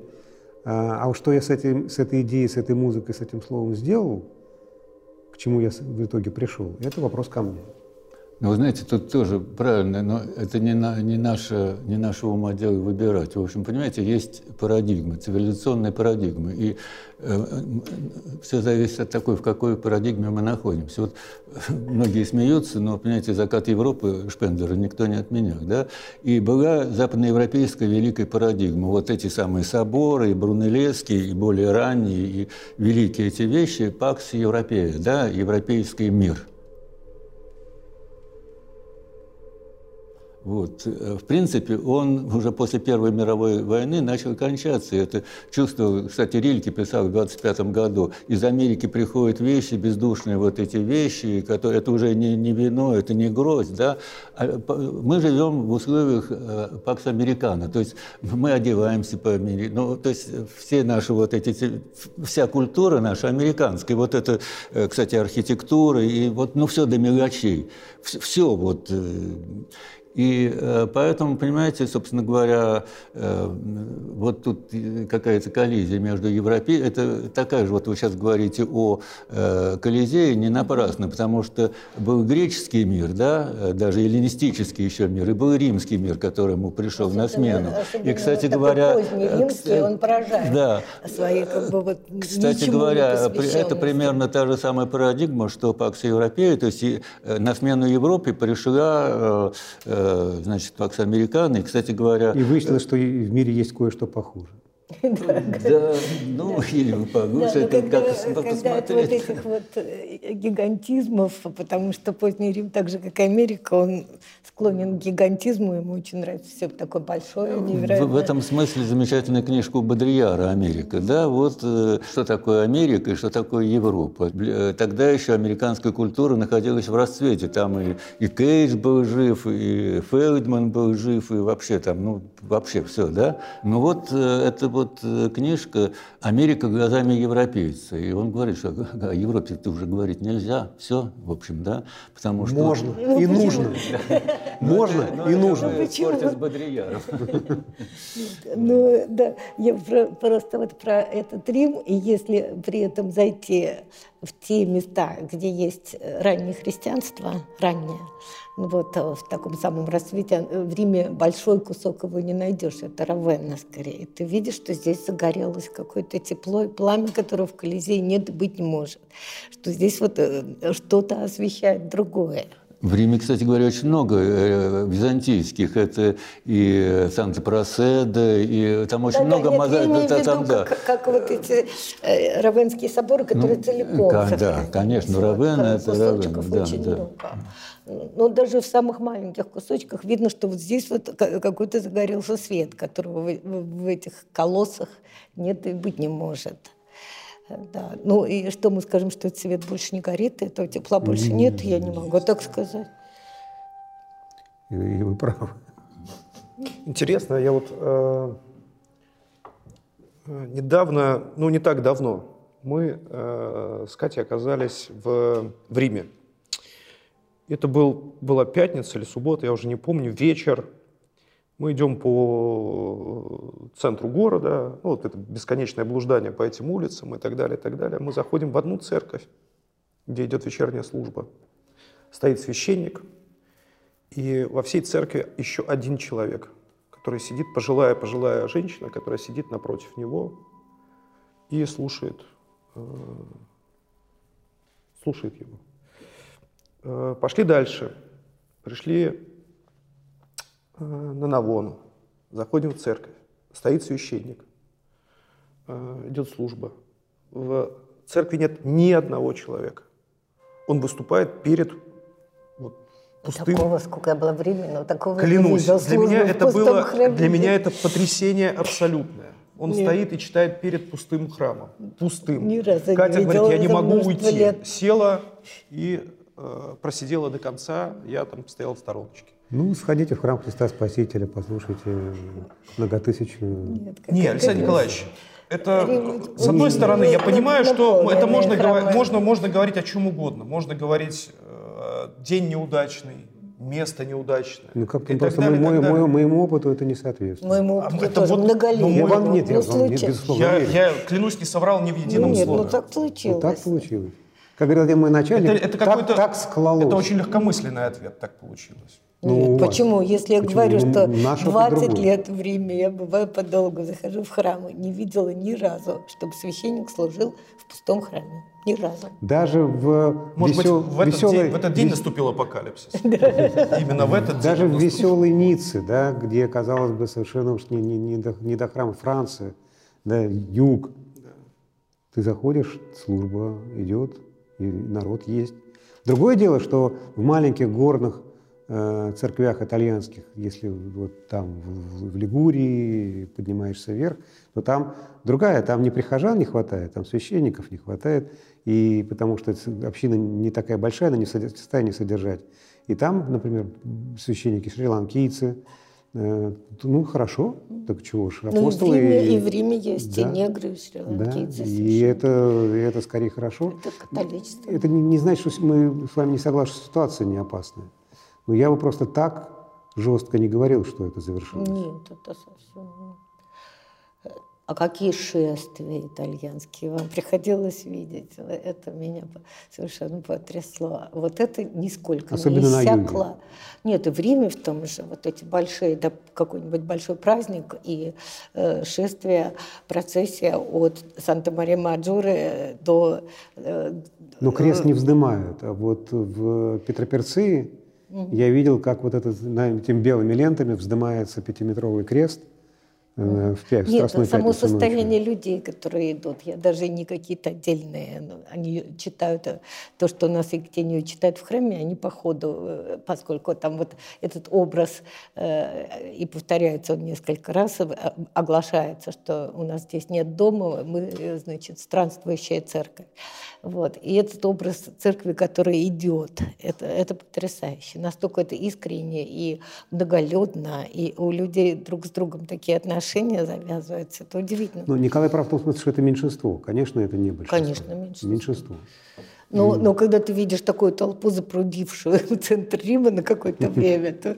А а вот что я с, этим, с этой идеей, с этой музыкой, с этим словом сделал, к чему я в итоге пришел, это вопрос ко мне. Ну, вы знаете, тут тоже правильно, но это не, на, не, наше, не наше ума дело выбирать. В общем, понимаете, есть парадигмы, цивилизационные парадигмы. И все зависит от такой, в какой парадигме мы находимся. Вот э, многие смеются, но, понимаете, закат Европы Шпенглера никто не отменял. Да? И была западноевропейская великая парадигма. Вот эти самые соборы, и Брунеллески, и более ранние, и великие эти вещи, пакс Европея, да, европейский мир – Вот. э, В принципе, он уже после Первой мировой войны начал кончаться. Это чувство, кстати, Рильке писал в 25 году. Из Америки приходят вещи, бездушные вот эти вещи, которые, это уже не, не вино, это не гроздь. Да? А мы живем в условиях э, пакс американо, то есть мы одеваемся по Амери- ну, то есть все наши вот эти, вся культура наша американская, вот это, э, кстати, архитектура, и вот, ну, все до мелочей, все вот. И э, поэтому, понимаете, собственно говоря, э, вот тут какая-то коллизия между европейцами. Это такая же, вот вы сейчас говорите о э, Колизее не напрасно, потому что был греческий мир, да, даже эллинистический еще мир, и был римский мир, который ему пришел особенно, на смену. И, кстати говоря... Поздний римский, он поражает да. своей, как бы, вот, Кстати говоря, это примерно та же самая парадигма, что Пакс Европея, то есть на смену Европе пришла значит, Пакс Американо. И, кстати говоря... И выяснилось, что в мире есть кое-что похуже. Да, ну, или вы погуще, это как посмотреть. вот этих вот э, гигантизмов, потому что поздний Рим, так же, как и Америка, он склонен к гигантизму, ему очень нравится все такое большое, невероятное. В, в этом смысле замечательная книжка у Бодрияра «Америка». Да, вот э, что такое Америка и что такое Европа. Э, тогда еще американская культура находилась в расцвете. Там и, и Кейдж был жив, и Фелдман был жив, и вообще там, ну, вообще все, да. Ну вот это вот книжка «Америка глазами европейца». И он говорит, что о Европе-то уже говорить нельзя. Все, в общем, да, потому что... Можно и нужно. Можно и нужно. Ну, да, я просто вот про этот Рим, и если при этом зайти в те места, где есть раннее христианство, раннее, ну вот в таком самом рассвете, в Риме большой кусок его не найдешь, это Равенна скорее. Ты видишь, что здесь загорелось какое-то тепло и пламя, которого в Колизее нет быть не может. Что здесь вот что-то освещает другое. В Риме, кстати говоря, очень много э, византийских. Это и Санта-Проседа, и там очень да, много... Да, мозаик, да, там, да. Как, как вот эти э, Равенские соборы, которые ну, целиком... Как, да, конечно, Равен – это Равен. Да, да. Много. Но даже в самых маленьких кусочках видно, что вот здесь вот какой-то загорелся свет, которого в, в этих колоссах нет и быть не может. Да. Ну и что мы скажем, что этот свет больше не горит, этого тепла больше нет, я не могу так сказать. И, и вы правы. Интересно, я вот э, э, недавно, ну не так давно, мы э, с Катей оказались в, в Риме. Это был, была пятница или суббота, я уже не помню, вечер. Мы идем по центру города, ну, вот это бесконечное блуждание по этим улицам и так далее, и так далее. Мы заходим в одну церковь, где идет вечерняя служба. Стоит священник, и во всей церкви еще один человек, который сидит, пожилая, пожилая женщина, которая сидит напротив него и слушает, э, слушает его. Э, пошли дальше. Пришли Э, на Навону, заходим в церковь, стоит священник, э, идет служба. В церкви нет ни одного человека. Он выступает перед вот, пустым... Такого, сколько я была времени, но такого Клянусь, не для меня это было, храме. для меня это потрясение абсолютное. Он Нет. стоит и читает перед пустым храмом. Пустым. Ни разу Катя не говорит, я не могу уйти. Лет. Села и э, просидела до конца, я там стоял в стороночке. Ну, сходите в храм Христа Спасителя, послушайте многотысячную... Нет, Нет Александр Николаевич, это, с одной стороны, я понимаю, что это можно, можно, можно говорить о чем угодно. Можно говорить э, день неудачный, место неудачное. Ну, как-то просто далее, мой, мой, моему опыту это не соответствует. Моему опыту а, это тоже вот, многолетний. Ну, я вам нет, я вам нет, безусловно, я, я, клянусь, не соврал ни в едином нет, слове. ну так получилось. Ну, так получилось. Как говорил мой начальник, это, это так, так склалось. Это очень легкомысленный ответ, так получилось. Ну, Нет, почему? Если я почему? говорю, что 20 лет в Риме, я бываю подолгу, захожу в храмы, не видела ни разу, чтобы священник служил в пустом храме. Ни разу. Даже в Может весел... быть, в этот, веселой... день, в этот день наступил апокалипсис. Именно в этот Даже в веселой Ницце, да, где, казалось бы, совершенно уж не, не, не, до, не до храма Франция, да, юг. Ты заходишь, служба идет, и народ есть. Другое дело, что в маленьких горных Э, церквях итальянских, если вот там в, в Лигурии поднимаешься вверх, то там другая, там не прихожан не хватает, там священников не хватает, и потому что община не такая большая, она не в состоянии содержать. И там, например, священники шри-ланкийцы, ну хорошо, так чего ж, апостолы... Ну, и, в Риме, и в Риме есть да, и негры, и шри-ланкийцы. Да, и это, это скорее хорошо. Это католичество. Это не, не значит, что мы с вами не согласны, что ситуация не опасная. Но я бы просто так жестко не говорил, что это завершилось. Нет, это совсем. А какие шествия итальянские вам приходилось видеть? Это меня совершенно потрясло. Вот это нисколько Особенно не на юге. иссякло. Нет, и в Риме в том же, вот эти большие, да, какой-нибудь большой праздник и э, шествие, процессия от Санта-Мария-Маджоре до... э, Но крест не вздымают. А вот в Петроперции я видел, как вот этот, на этими белыми лентами вздымается пятиметровый крест э, в, пя- в Нет, Страстную само пятницу ночью. состояние людей, которые идут, я даже не какие-то отдельные, ну, они читают э, то, что у нас Евгению читают в храме, они по ходу, э, поскольку там вот этот образ э, и повторяется он несколько раз, э, оглашается, что у нас здесь нет дома, мы, э, значит, странствующая церковь. Вот. И этот образ церкви, который идет, это, это потрясающе. Настолько это искренне и многолюдно, и у людей друг с другом такие отношения завязываются. Это удивительно. Ну, Николай прав в том смысле, что это меньшинство. Конечно, это не большинство. Конечно, меньшинство. Меньшинство. Но, но когда ты видишь такую толпу, запрудившую центр Рима на какое-то время, то...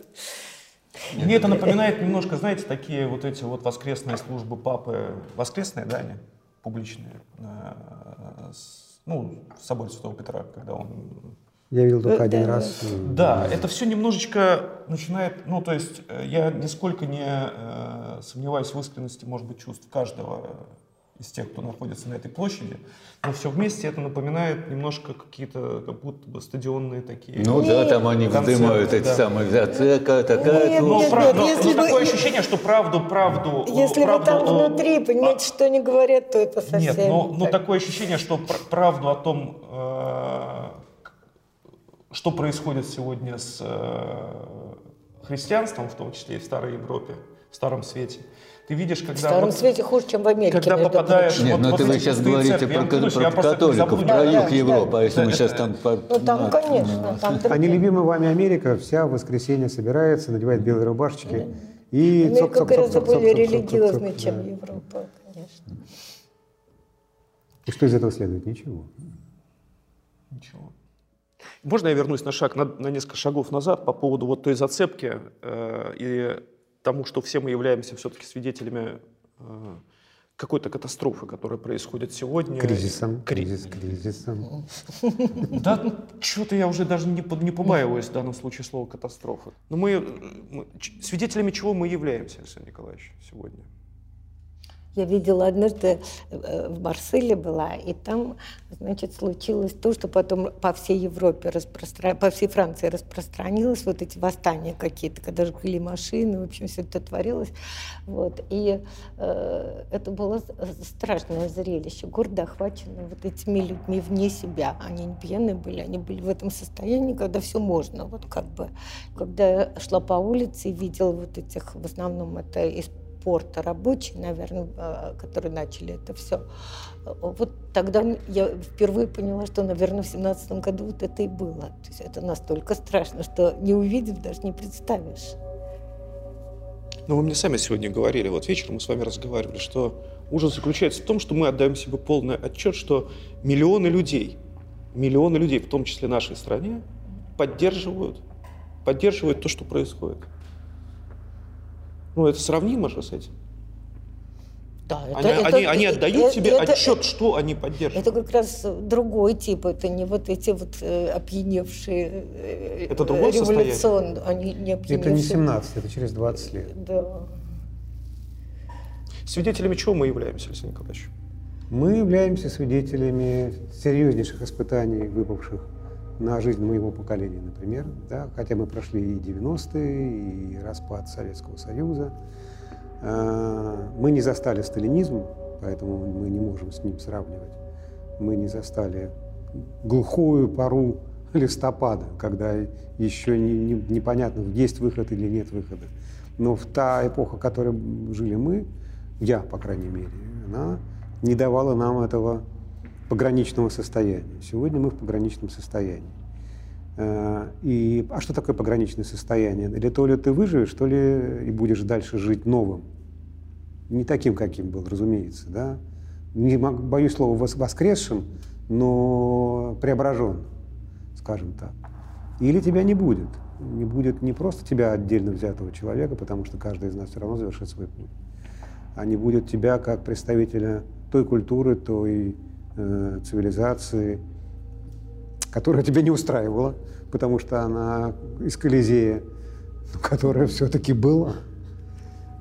Мне это напоминает немножко, знаете, такие вот эти вот воскресные службы папы, воскресные, да, они публичные, э, с- ну, в соборе Святого Петра, когда он... Я видел только Э, один да. раз. э, Да, это все немножечко начинает, ну, то есть э, я нисколько не э, сомневаюсь в искренности, может быть, чувств каждого из тех, кто находится на этой площади, но все вместе это напоминает немножко какие-то, как будто бы стадионные такие... Ну да, там они Концерты, вздымают эти да. самые, да, такая, такая Нет, Но, служба. пра- нет, но- если но бы- такое ощущение, что правду, правду... э, Если вы правду, там э, внутри, понимаете, что они говорят, то это совсем Нет, но, не но так. такое ощущение, что пр- правду о том, э, что происходит сегодня с э, христианством, в том числе и в Старой Европе, в Старом Свете, ты видишь, когда... В Старом вот- свете хуже, чем в Америке. когда попадаешь-. Нет, Вот- ну вот это вы сейчас говорите церкви, про, клянусь, про не католиков, про Да, юг да, Европы, а если да. мы сейчас там... по- Ну там, на- конечно, там Они любимые вами Америка, вся в воскресенье собирается, надевает белые рубашечки. И Америка цок-цок-цок-цок-цок-цок-цок, гораздо более да. религиозная, чем Европа, конечно. И что из этого следует? Ничего. Ничего. Можно я вернусь на шаг, на, на несколько шагов назад по поводу вот той зацепки э, и тому, что все мы являемся все-таки свидетелями э, какой-то катастрофы, которая происходит сегодня. Кризисом, Кри- кризис, кризисом. Да, что-то я уже даже не, не побаиваюсь в данном случае слова катастрофа. Но мы, мы- свидетелями чего мы являемся, Александр Николаевич, сегодня? Я видела однажды э, в Марселе была, и там, значит, случилось то, что потом по всей Европе, распростра... по всей Франции распространилось, вот эти восстания какие-то, когда жгли машины, в общем, все это творилось. Вот. И э, это было страшное зрелище. Город охвачен вот этими людьми вне себя. Они не пьяные были, они были в этом состоянии, когда все можно. Вот как бы, когда я шла по улице и видела вот этих, в основном это из порта рабочие, наверное, э, которые начали это все. Вот тогда я впервые поняла, что, наверное, в семнадцатом году вот это и было. То есть это настолько страшно, что не увидев, даже не представишь. Но вы мне сами сегодня говорили, вот вечером мы с вами разговаривали, что ужас заключается в том, что мы отдаем себе полный отчет, что миллионы людей, миллионы людей, в том числе нашей стране, поддерживают, поддерживают то, что происходит. Ну, это сравнимо же с этим. Да, Они, они- они отдают себе это- отчет, что они поддерживают. Это как раз другой тип, это не вот эти вот э, опьяневшие э, Это другое они не опьяневшие. Это не 17, это через 20 лет. Да. Свидетелями чего мы являемся, Алексей Николаевич? Мы являемся свидетелями серьезнейших испытаний, выпавших на жизнь моего поколения, например. Да? Хотя мы прошли и 90-е, и распад Советского Союза. А, Мы не застали сталинизм, поэтому мы не можем с ним сравнивать. Мы не застали глухую пару листопада, когда еще не- не- непонятно, есть выход или нет выхода. Но в та эпоха, в которой жили мы, я, по крайней мере, она не давала нам этого пограничного состояния. Сегодня мы в пограничном состоянии. Э, И, а что такое пограничное состояние? Или то ли ты выживешь, то ли и будешь дальше жить новым. Не таким, каким был, разумеется. Да? Не боюсь слова вос- воскресшим, но преображенным, скажем так. Или тебя не будет. не будет не просто тебя отдельно взятого человека, потому что каждый из нас все равно завершит свой путь, а не будет тебя как представителя той культуры, той э, цивилизации, которая тебя не устраивала, потому что она из Колизея, которая все-таки была.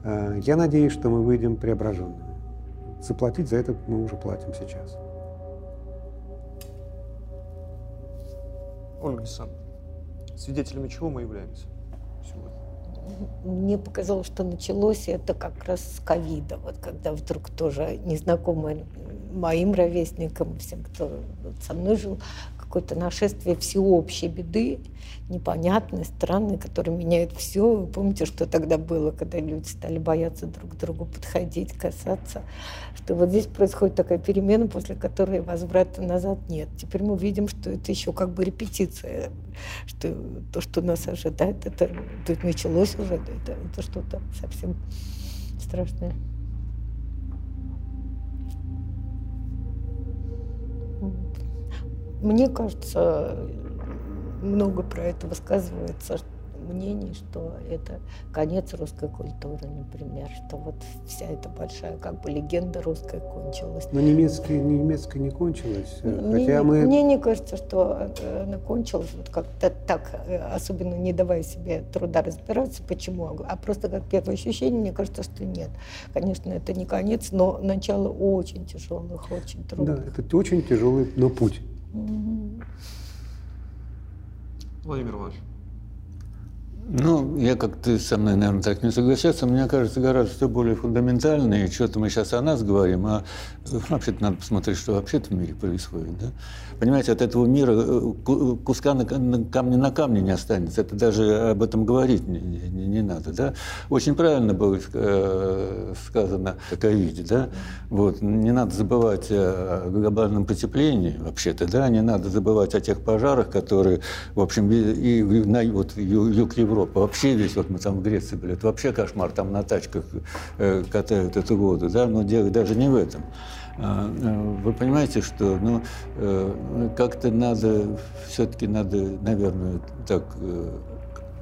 Э, я надеюсь, что мы выйдем преображенными. Заплатить за это мы уже платим сейчас. Ольга Александровна, свидетелями чего мы являемся? Мне показалось, что началось это как раз с ковида, вот когда вдруг тоже незнакомые моим ровесникам, всем, кто со мной жил, какое-то нашествие всеобщей беды, непонятной, странной, которая меняет все. Вы помните, что тогда было, когда люди стали бояться друг к другу подходить, касаться? Что вот здесь происходит такая перемена, после которой возврата назад нет. Теперь мы видим, что это еще как бы репетиция, что то, что нас ожидает, это, это началось уже, это, это что-то совсем страшное. Мне кажется, много про это высказывается мнений, что это конец русской культуры, например, что вот вся эта большая как бы легенда русская кончилась. Но немецкая, немецкая не кончилась, мне, хотя мы... Мне не кажется, что она кончилась вот как-то так, особенно не давая себе труда разбираться, почему, а просто как первое ощущение, мне кажется, что нет. Конечно, это не конец, но начало очень тяжелых, очень трудных. Да, это очень тяжелый, но путь. Владимир Иванович. Ну, я как ты со мной, наверное, так не соглашаться. Мне кажется, гораздо все более фундаментально. И что-то мы сейчас о нас говорим, а вообще-то надо посмотреть, что вообще-то в мире происходит. Да? Понимаете, от этого мира э, куска на, на камне на камне не останется. Это даже об этом говорить не, не, не надо. Да? Очень правильно было э, сказано о ковиде. Да? Вот. Не надо забывать о глобальном потеплении, вообще-то. Да? Не надо забывать о тех пожарах, которые, в общем, и, на вот, юг Европы. Вообще весь, вот мы там в Греции были, это вообще кошмар, там на тачках э, катают эту воду, да, но дело даже не в этом. А, э, вы понимаете, что ну, э, как-то надо, все-таки надо, наверное, так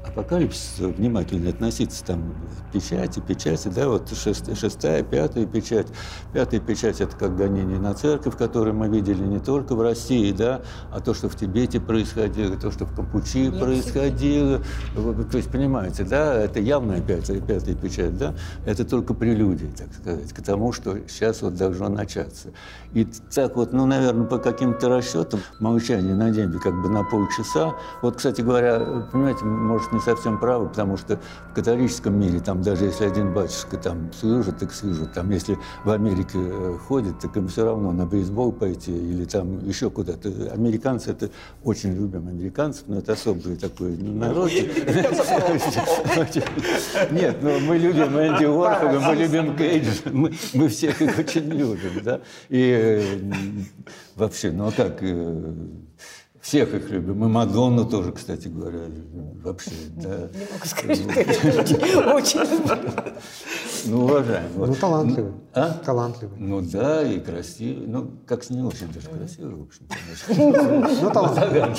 апокалипсису внимательно относиться, там, печати, печати, да, вот шест, шестая, пятая печать. Пятая печать – это как гонение на церковь, которую мы видели не только в России, да, а то, что в Тибете происходило, то, что в Кампучи происходило. То есть, понимаете, да, это явная пятая, пятая печать, да, это только прелюдия, так сказать, к тому, что сейчас вот должно начаться. И так вот, ну, наверное, по каким-то расчетам, молчание на дембе как бы на полчаса. Вот, кстати говоря, понимаете, может, не совсем правы, потому что в католическом мире, там даже если один батюшка там служит, так служит. Там если в Америке э, ходит, так им все равно на бейсбол пойти или там еще куда-то. Американцы это очень любим американцев, но это особый такой народ. Нет, ну мы любим Энди Уорхола, мы любим Кейджа, мы всех их очень любим, да. И э, вообще, ну а как э, всех их любим. И Мадонну тоже, кстати говоря, вообще. Да. Не могу сказать, что очень Ну, уважаем. Ну, талантливый. А? Талантливый. Ну да, и красивый. Ну, как с не очень даже красивый, в общем. Ну, талантливый.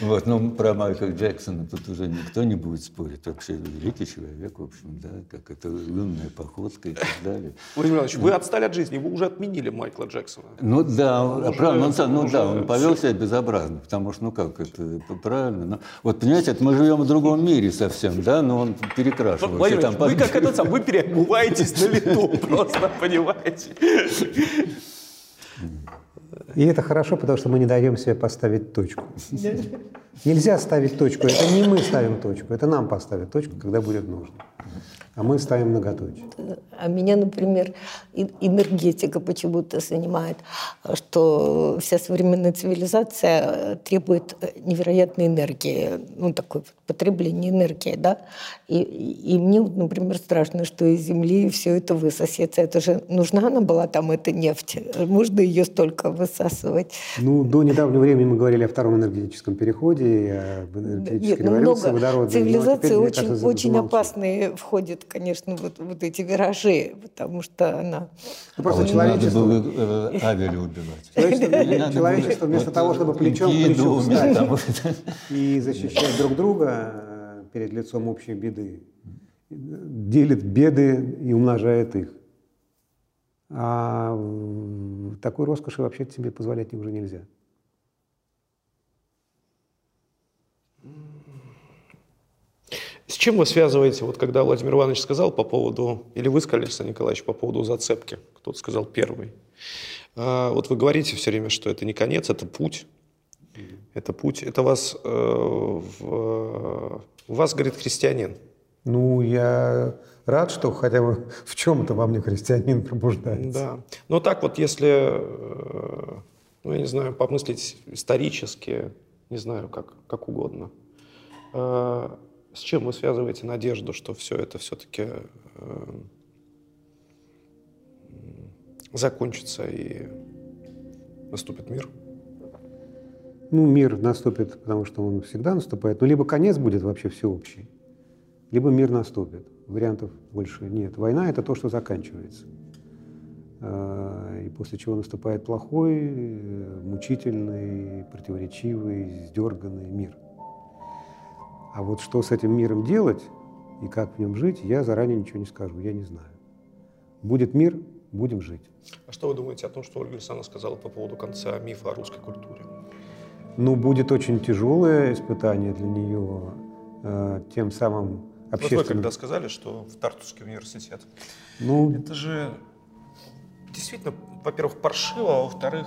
Вот, ну, про Майкла Джексона тут уже никто не будет спорить. Вообще великий человек, в общем, да, как это лунная походка и так далее. Владимир Иванович, вы отстали от жизни, вы уже отменили Майкла Джексона. Ну да, Уже- правильно, он, ну уже да, он повел себя безобразно, потому что, ну как, это правильно. Но, вот понимаете, это мы живем в другом мире совсем, да, но он перекрашивается. Владимир там вы под- как этот сам, вы переобуваетесь на лету просто, понимаете? И это хорошо, потому что мы не даем себе поставить точку. Нельзя ставить точку. Это не мы ставим точку, это нам поставят точку, когда будет нужно. А мы ставим многоточие. А меня, например, энергетика почему-то занимает, что вся современная цивилизация э, требует э, невероятной энергии, ну, такое потребление энергии, да. И, и мне, например, страшно, что из Земли все это высосется. Это же нужна она была там, эта нефть? Можно ее столько высасывать? Ну, до недавнего времени мы говорили о втором энергетическом переходе, об энергетической Нет, ну, революции, но цивилизации очень, кажется, очень опасные входят, конечно, вот, вот эти виражи, потому что она... Ну, просто А человечество, Надо было э, Авеля убивать. человечество, человечество вместо вот того, чтобы плечом к плечу встать и защищать друг друга э, перед лицом общей беды, делит беды и умножает их. А такой роскоши вообще себе позволять уже нельзя. С чем вы связываете, вот когда Владимир Иванович сказал по поводу, или вы сказали, Александр Николаевич, по поводу зацепки, кто-то сказал первый. А, вот вы говорите все время, что это не конец, это путь. Это путь. Это вас, э, в, у вас, говорит, христианин. Ну, я рад, что хотя бы в чем-то во мне христианин пробуждается. Да. Но так вот, если, э, ну, я не знаю, помыслить исторически, не знаю, как, как угодно, э, с чем вы связываете надежду, что все это все-таки закончится и наступит мир? Ну, мир наступит, потому что он всегда наступает. Ну, либо конец будет вообще всеобщий, либо мир наступит. Вариантов больше нет. Война – это то, что заканчивается. А, И после чего наступает плохой, э, мучительный, противоречивый, сдерганный мир. А вот что с этим миром делать и как в нем жить, я заранее ничего не скажу, я не знаю. Будет мир, будем жить. А что вы думаете о том, что Ольга Александровна сказала по поводу конца мифа о русской культуре? Ну, будет очень тяжелое испытание для нее, э, тем самым Вот вы общественным... когда сказали, что в Тартусский университет, Ну, это же действительно, во-первых, паршиво, а во-вторых,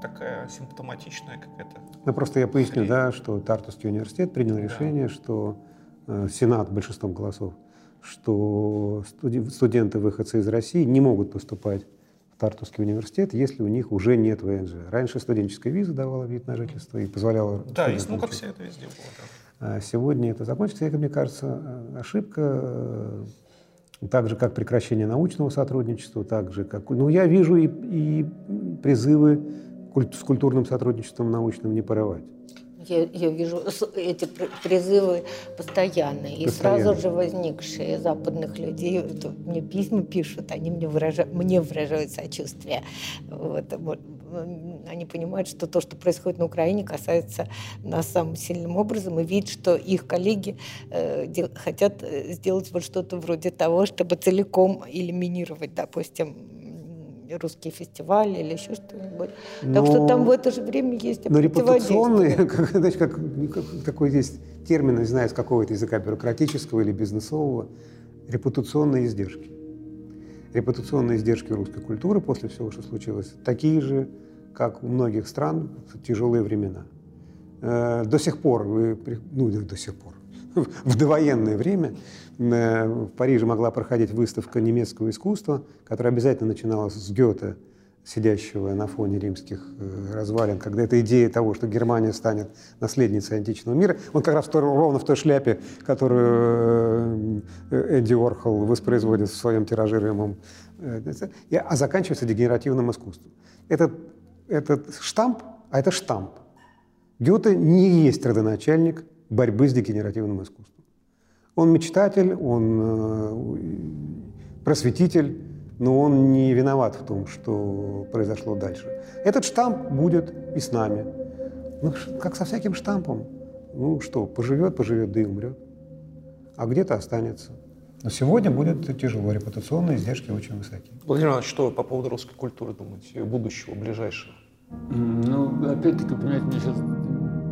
такая симптоматичная какая-то. ну, просто я поясню, да, что Тартусский университет принял решение, что э, Сенат большинством голосов, что студи- студенты, выходцы из России, не могут поступать в Тартусский университет, если у них уже нет ВНЖ. Раньше студенческая виза давала вид на жительство и позволяла... Да, и, ну как все это везде было. да. А Сегодня это закончится. Это, мне кажется, э, ошибка. э, Так же, как прекращение научного сотрудничества, так же, как... Ну, я вижу и, и призывы с культурным сотрудничеством научным не порывать. Я, я вижу эти пр- призывы постоянные и сразу же возникшие западных людей. Это мне письма пишут, они мне, выража- мне выражают сочувствие. Вот. Вот. Они понимают, что то, что происходит на Украине, касается нас самым сильным образом, и видят, что их коллеги э, дел- хотят э, сделать вот что-то вроде того, чтобы целиком элиминировать, допустим, русский фестиваль или еще что-нибудь. Так что Но- там в это же время есть Но репутационные, как, знаете, как, как такой есть термин, не знаю, с какого это языка, бюрократического или бизнесового, репутационные издержки. Репутационные издержки русской культуры после всего, что случилось, такие же, как у многих стран в тяжелые времена. Э, До сих пор, ну, до сих пор, в довоенное время в Париже могла проходить выставка немецкого искусства, которая обязательно начиналась с Гёте, сидящего на фоне римских э, развалин, когда эта идея того, что Германия станет наследницей античного мира, он как раз в той- ровно в той шляпе, которую э, Эдди Орхол воспроизводит в своем тиражируемом, э, а заканчивается дегенеративным искусством. Этот, этот штамп, а это штамп. Гёте не есть родоначальник борьбы с дегенеративным искусством. Он мечтатель, он э, просветитель, но он не виноват в том, что произошло дальше. Этот штамп будет и с нами. Ну, как со всяким штампом. Ну что, поживет, поживет, да и умрет. А где-то останется. Но сегодня будет тяжело, репутационные издержки очень высокие. Владимир Иванович, что вы по поводу русской культуры думаете, ее будущего, ближайшего? Ну, опять-таки, понимаете, мне сейчас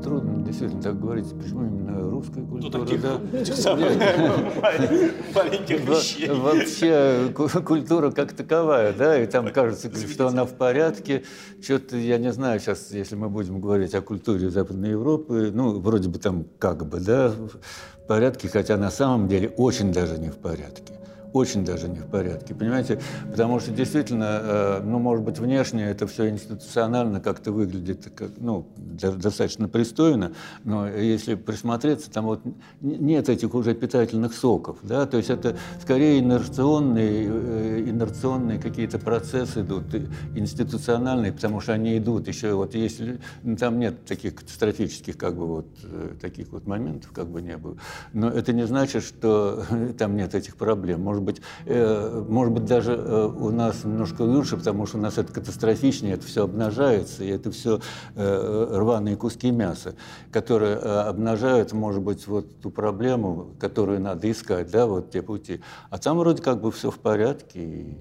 трудно действительно так говорить, почему именно русская культура, да. этих самых маленьких вещей. Во- Вообще ку- культура как таковая, да, и там кажется, что она в порядке. Что-то, я не знаю, сейчас, если мы будем говорить о культуре Западной Европы, ну, вроде бы там как бы, да, в порядке, хотя на самом деле очень даже не в порядке. Очень даже не в порядке, понимаете? Потому что действительно, э, ну, может быть, внешне это все институционально как-то выглядит, как, ну, достаточно пристойно, но если присмотреться, там вот нет этих уже питательных соков, да, то есть это скорее инерционные, э, инерционные какие-то процессы идут, институциональные, потому что они идут еще, вот если, ну, там нет таких катастрофических, как бы, вот, э, таких вот моментов, как бы не было, но это не значит, что там нет этих проблем. Может быть, э, может быть даже э, у нас немножко лучше, потому что у нас это катастрофичнее, это все обнажается, и это все э, рваные куски мяса, которые обнажают, может быть, вот ту проблему, которую надо искать, да, вот те пути. А там вроде как бы все в порядке, и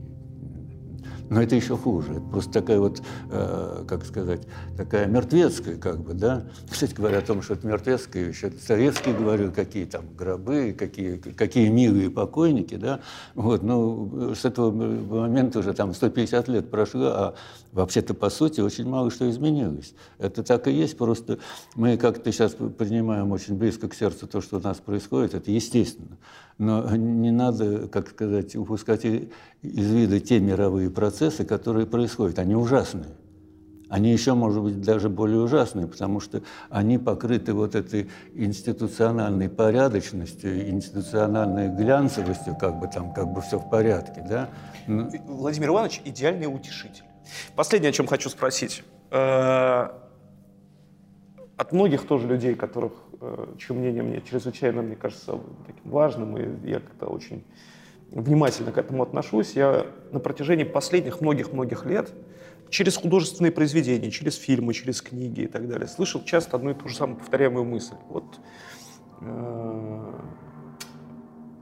но это еще хуже. Это просто такая вот, э, как сказать, такая мертвецкая, как бы, да. Кстати говоря, о том, что это мертвецкая еще советские говорил, какие там гробы, какие, какие милые покойники, да. Вот, ну, с этого момента уже там 150 лет прошло, а вообще-то, по сути, очень мало что изменилось. Это так и есть, просто мы как-то сейчас принимаем очень близко к сердцу то, что у нас происходит, это естественно. Но не надо, как сказать, упускать из вида те мировые процессы, которые происходят. Они ужасные. Они еще, может быть, даже более ужасные, потому что они покрыты вот этой институциональной порядочностью, институциональной глянцевостью, как бы там, как бы все в порядке, да. Но... Владимир Иванович – идеальный утешитель. Последнее, о чем хочу спросить. Э, от многих тоже людей, которых, чье мнение мне чрезвычайно, мне кажется, таким важным, и я как-то очень внимательно к этому отношусь, я на протяжении последних многих-многих лет через художественные произведения, через фильмы, через книги и так далее слышал часто одну и ту же самую повторяемую мысль. Вот э,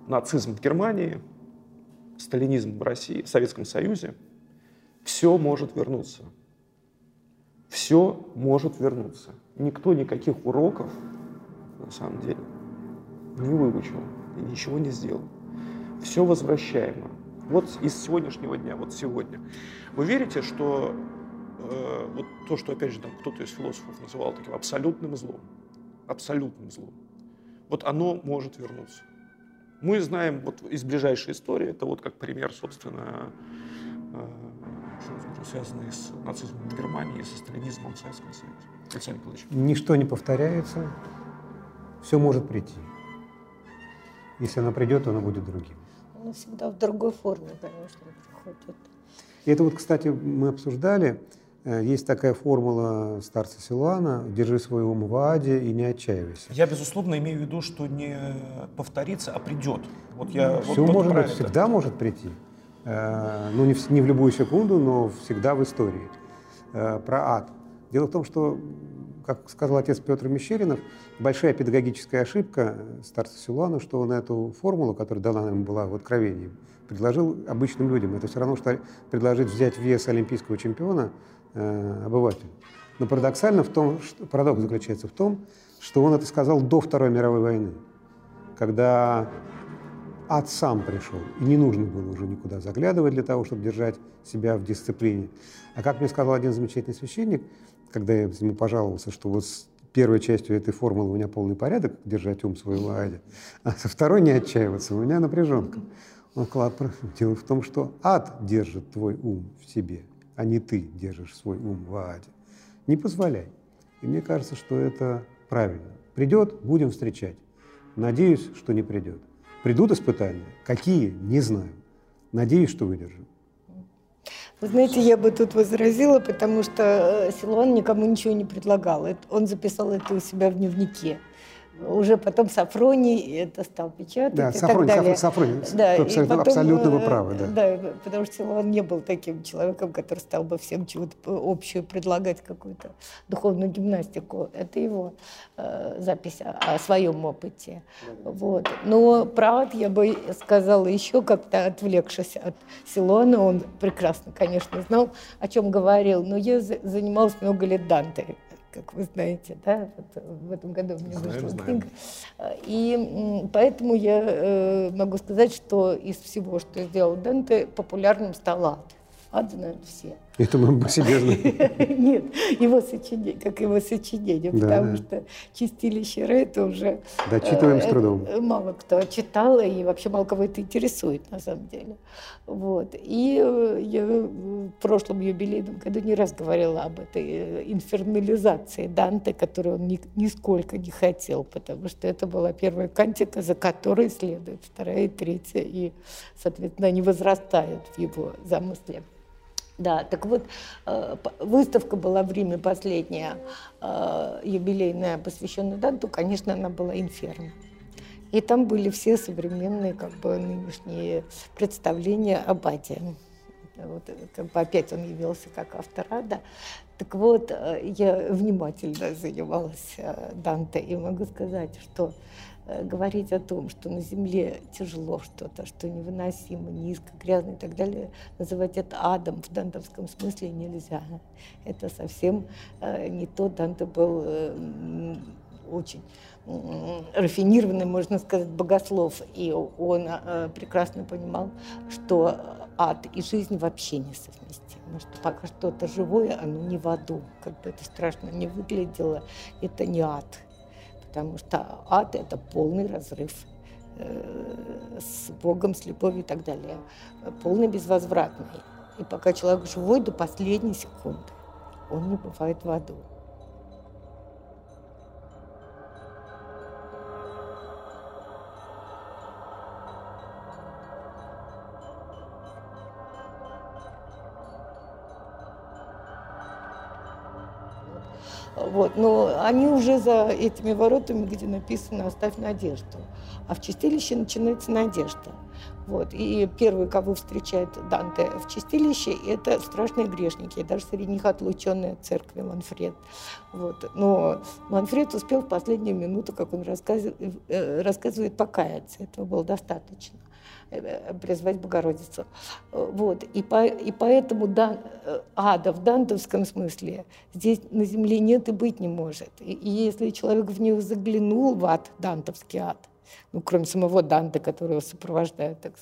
нацизм в Германии, сталинизм в России, в Советском Союзе, все может вернуться. Все может вернуться никто никаких уроков, на самом деле, не выучил и ничего не сделал. Все возвращаемо. Вот из сегодняшнего дня, вот сегодня. Вы верите, что э, вот то, что, опять же, там кто-то из философов называл таким абсолютным злом, абсолютным злом, вот оно может вернуться. Мы знаем вот из ближайшей истории, это вот как пример, собственно, э, связанный с нацизмом в Германии со сталинизмом в Советском Союзе. Александр Николаевич. Ничто не повторяется, все может прийти. Если оно придет, оно будет другим. Оно всегда в другой форме, конечно, приходит. И это вот, кстати, мы обсуждали. Э, есть такая формула старца Силуана «Держи свой ум в аде и не отчаивайся». Я, безусловно, имею в виду, что не повторится, а придет. Вот я, Все вот может быть, всегда может прийти. Э, ну, не в, не в любую секунду, но всегда в истории. Э, про ад. Дело в том, что, как сказал отец Петр Мещеринов, большая педагогическая ошибка старца Силуана, что он эту формулу, которая дана ему была в откровении, предложил обычным людям. Это все равно, что предложить взять вес олимпийского чемпиона э, обывателю. Но парадоксально в том, что, парадокс заключается в том, что он это сказал до Второй мировой войны, когда ад сам пришел, и не нужно было уже никуда заглядывать для того, чтобы держать себя в дисциплине. А как мне сказал один замечательный священник, когда я ему пожаловался, что вот с первой частью этой формулы у меня полный порядок, держать ум свой в аде, а со второй не отчаиваться, у меня напряженка. Он сказал, дело в том, что ад держит твой ум в себе, а не ты держишь свой ум в аде. Не позволяй. И мне кажется, что это правильно. Придет, будем встречать. Надеюсь, что не придет. Придут испытания. Какие? Не знаю. Надеюсь, что выдержим. Вы знаете, я бы тут возразила, потому что э, Силуан никому ничего не предлагал. Он записал это у себя в дневнике уже потом Сафроний это стал печатать да, и Сафроний, так далее. Сафроний, да, абсолютно, потом, абсолютно вы правы. Да. да, потому что он не был таким человеком, который стал бы всем чего-то общее предлагать, какую-то духовную гимнастику. Это его э, запись о, о своем опыте. Вот. Но правд я бы сказала еще как-то отвлекшись от Силуана, он прекрасно, конечно, знал, о чем говорил, но я занималась много лет Данте как вы знаете, да, вот в этом году у меня знаем, вышла знаем. книга. И поэтому я э, могу сказать, что из всего, что сделал Данте, популярным стал ад. Ад знают все. Это мы по себе знаем. Нет, его сочинение, как его сочинение, Да. потому что чистилище Ре это уже... Дочитываем э, с трудом. это Мало кто читал, и вообще мало кого это интересует, на самом деле. Вот. И э, я в прошлом юбилейном году не раз говорила об этой э, инфернализации Данте, которую он ни- нисколько не хотел, потому что это была первая кантика, за которой следует вторая и третья, и, соответственно, они возрастают в его замысле. Да, так вот, э, выставка была в Риме последняя, э, юбилейная, посвященная Данту, конечно, она была «Инферно». И там были все современные, как бы, нынешние представления об Аде. Вот, э, как бы опять он явился как автор Ада. Так вот, я внимательно занималась Данте, и могу сказать, что говорить о том, что на Земле тяжело что-то, что невыносимо, низко, грязно и так далее, называть это адом в дантовском смысле нельзя. Это совсем э, не то. Данте был э, очень рафинированный, можно сказать, богослов, и он э, прекрасно понимал, что ад и жизнь вообще несовместимы, что пока что-то живое, оно не в аду, как бы это страшно не выглядело, это не ад, потому что ад – это полный разрыв э, с Богом, с любовью и так далее, полный безвозвратный. И пока человек живой до последней секунды, он не бывает в аду. Вот. Но они уже за этими воротами, где написано «Оставь надежду». А в чистилище начинается надежда. Вот. И первый, кого встречает Данте в чистилище, это страшные грешники, даже среди них отлученные от церкви Манфред. Вот. Но Манфред успел в последнюю минуту, как он рассказывает, э, рассказывает покаяться. Этого было достаточно призвать Богородицу. Э, Вот. И, по, и поэтому дан, э, ада в дантовском смысле здесь на земле нет и быть не может. И, и если человек в него заглянул, в ад, дантовский ад, ну, кроме самого Данте, которого сопровождает, так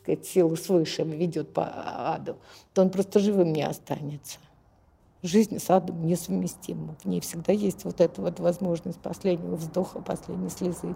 сказать, силу свыше, ведет по аду, то он просто живым не останется. Жизнь с адом несовместима. В ней всегда есть вот эта вот возможность последнего вздоха, последней слезы.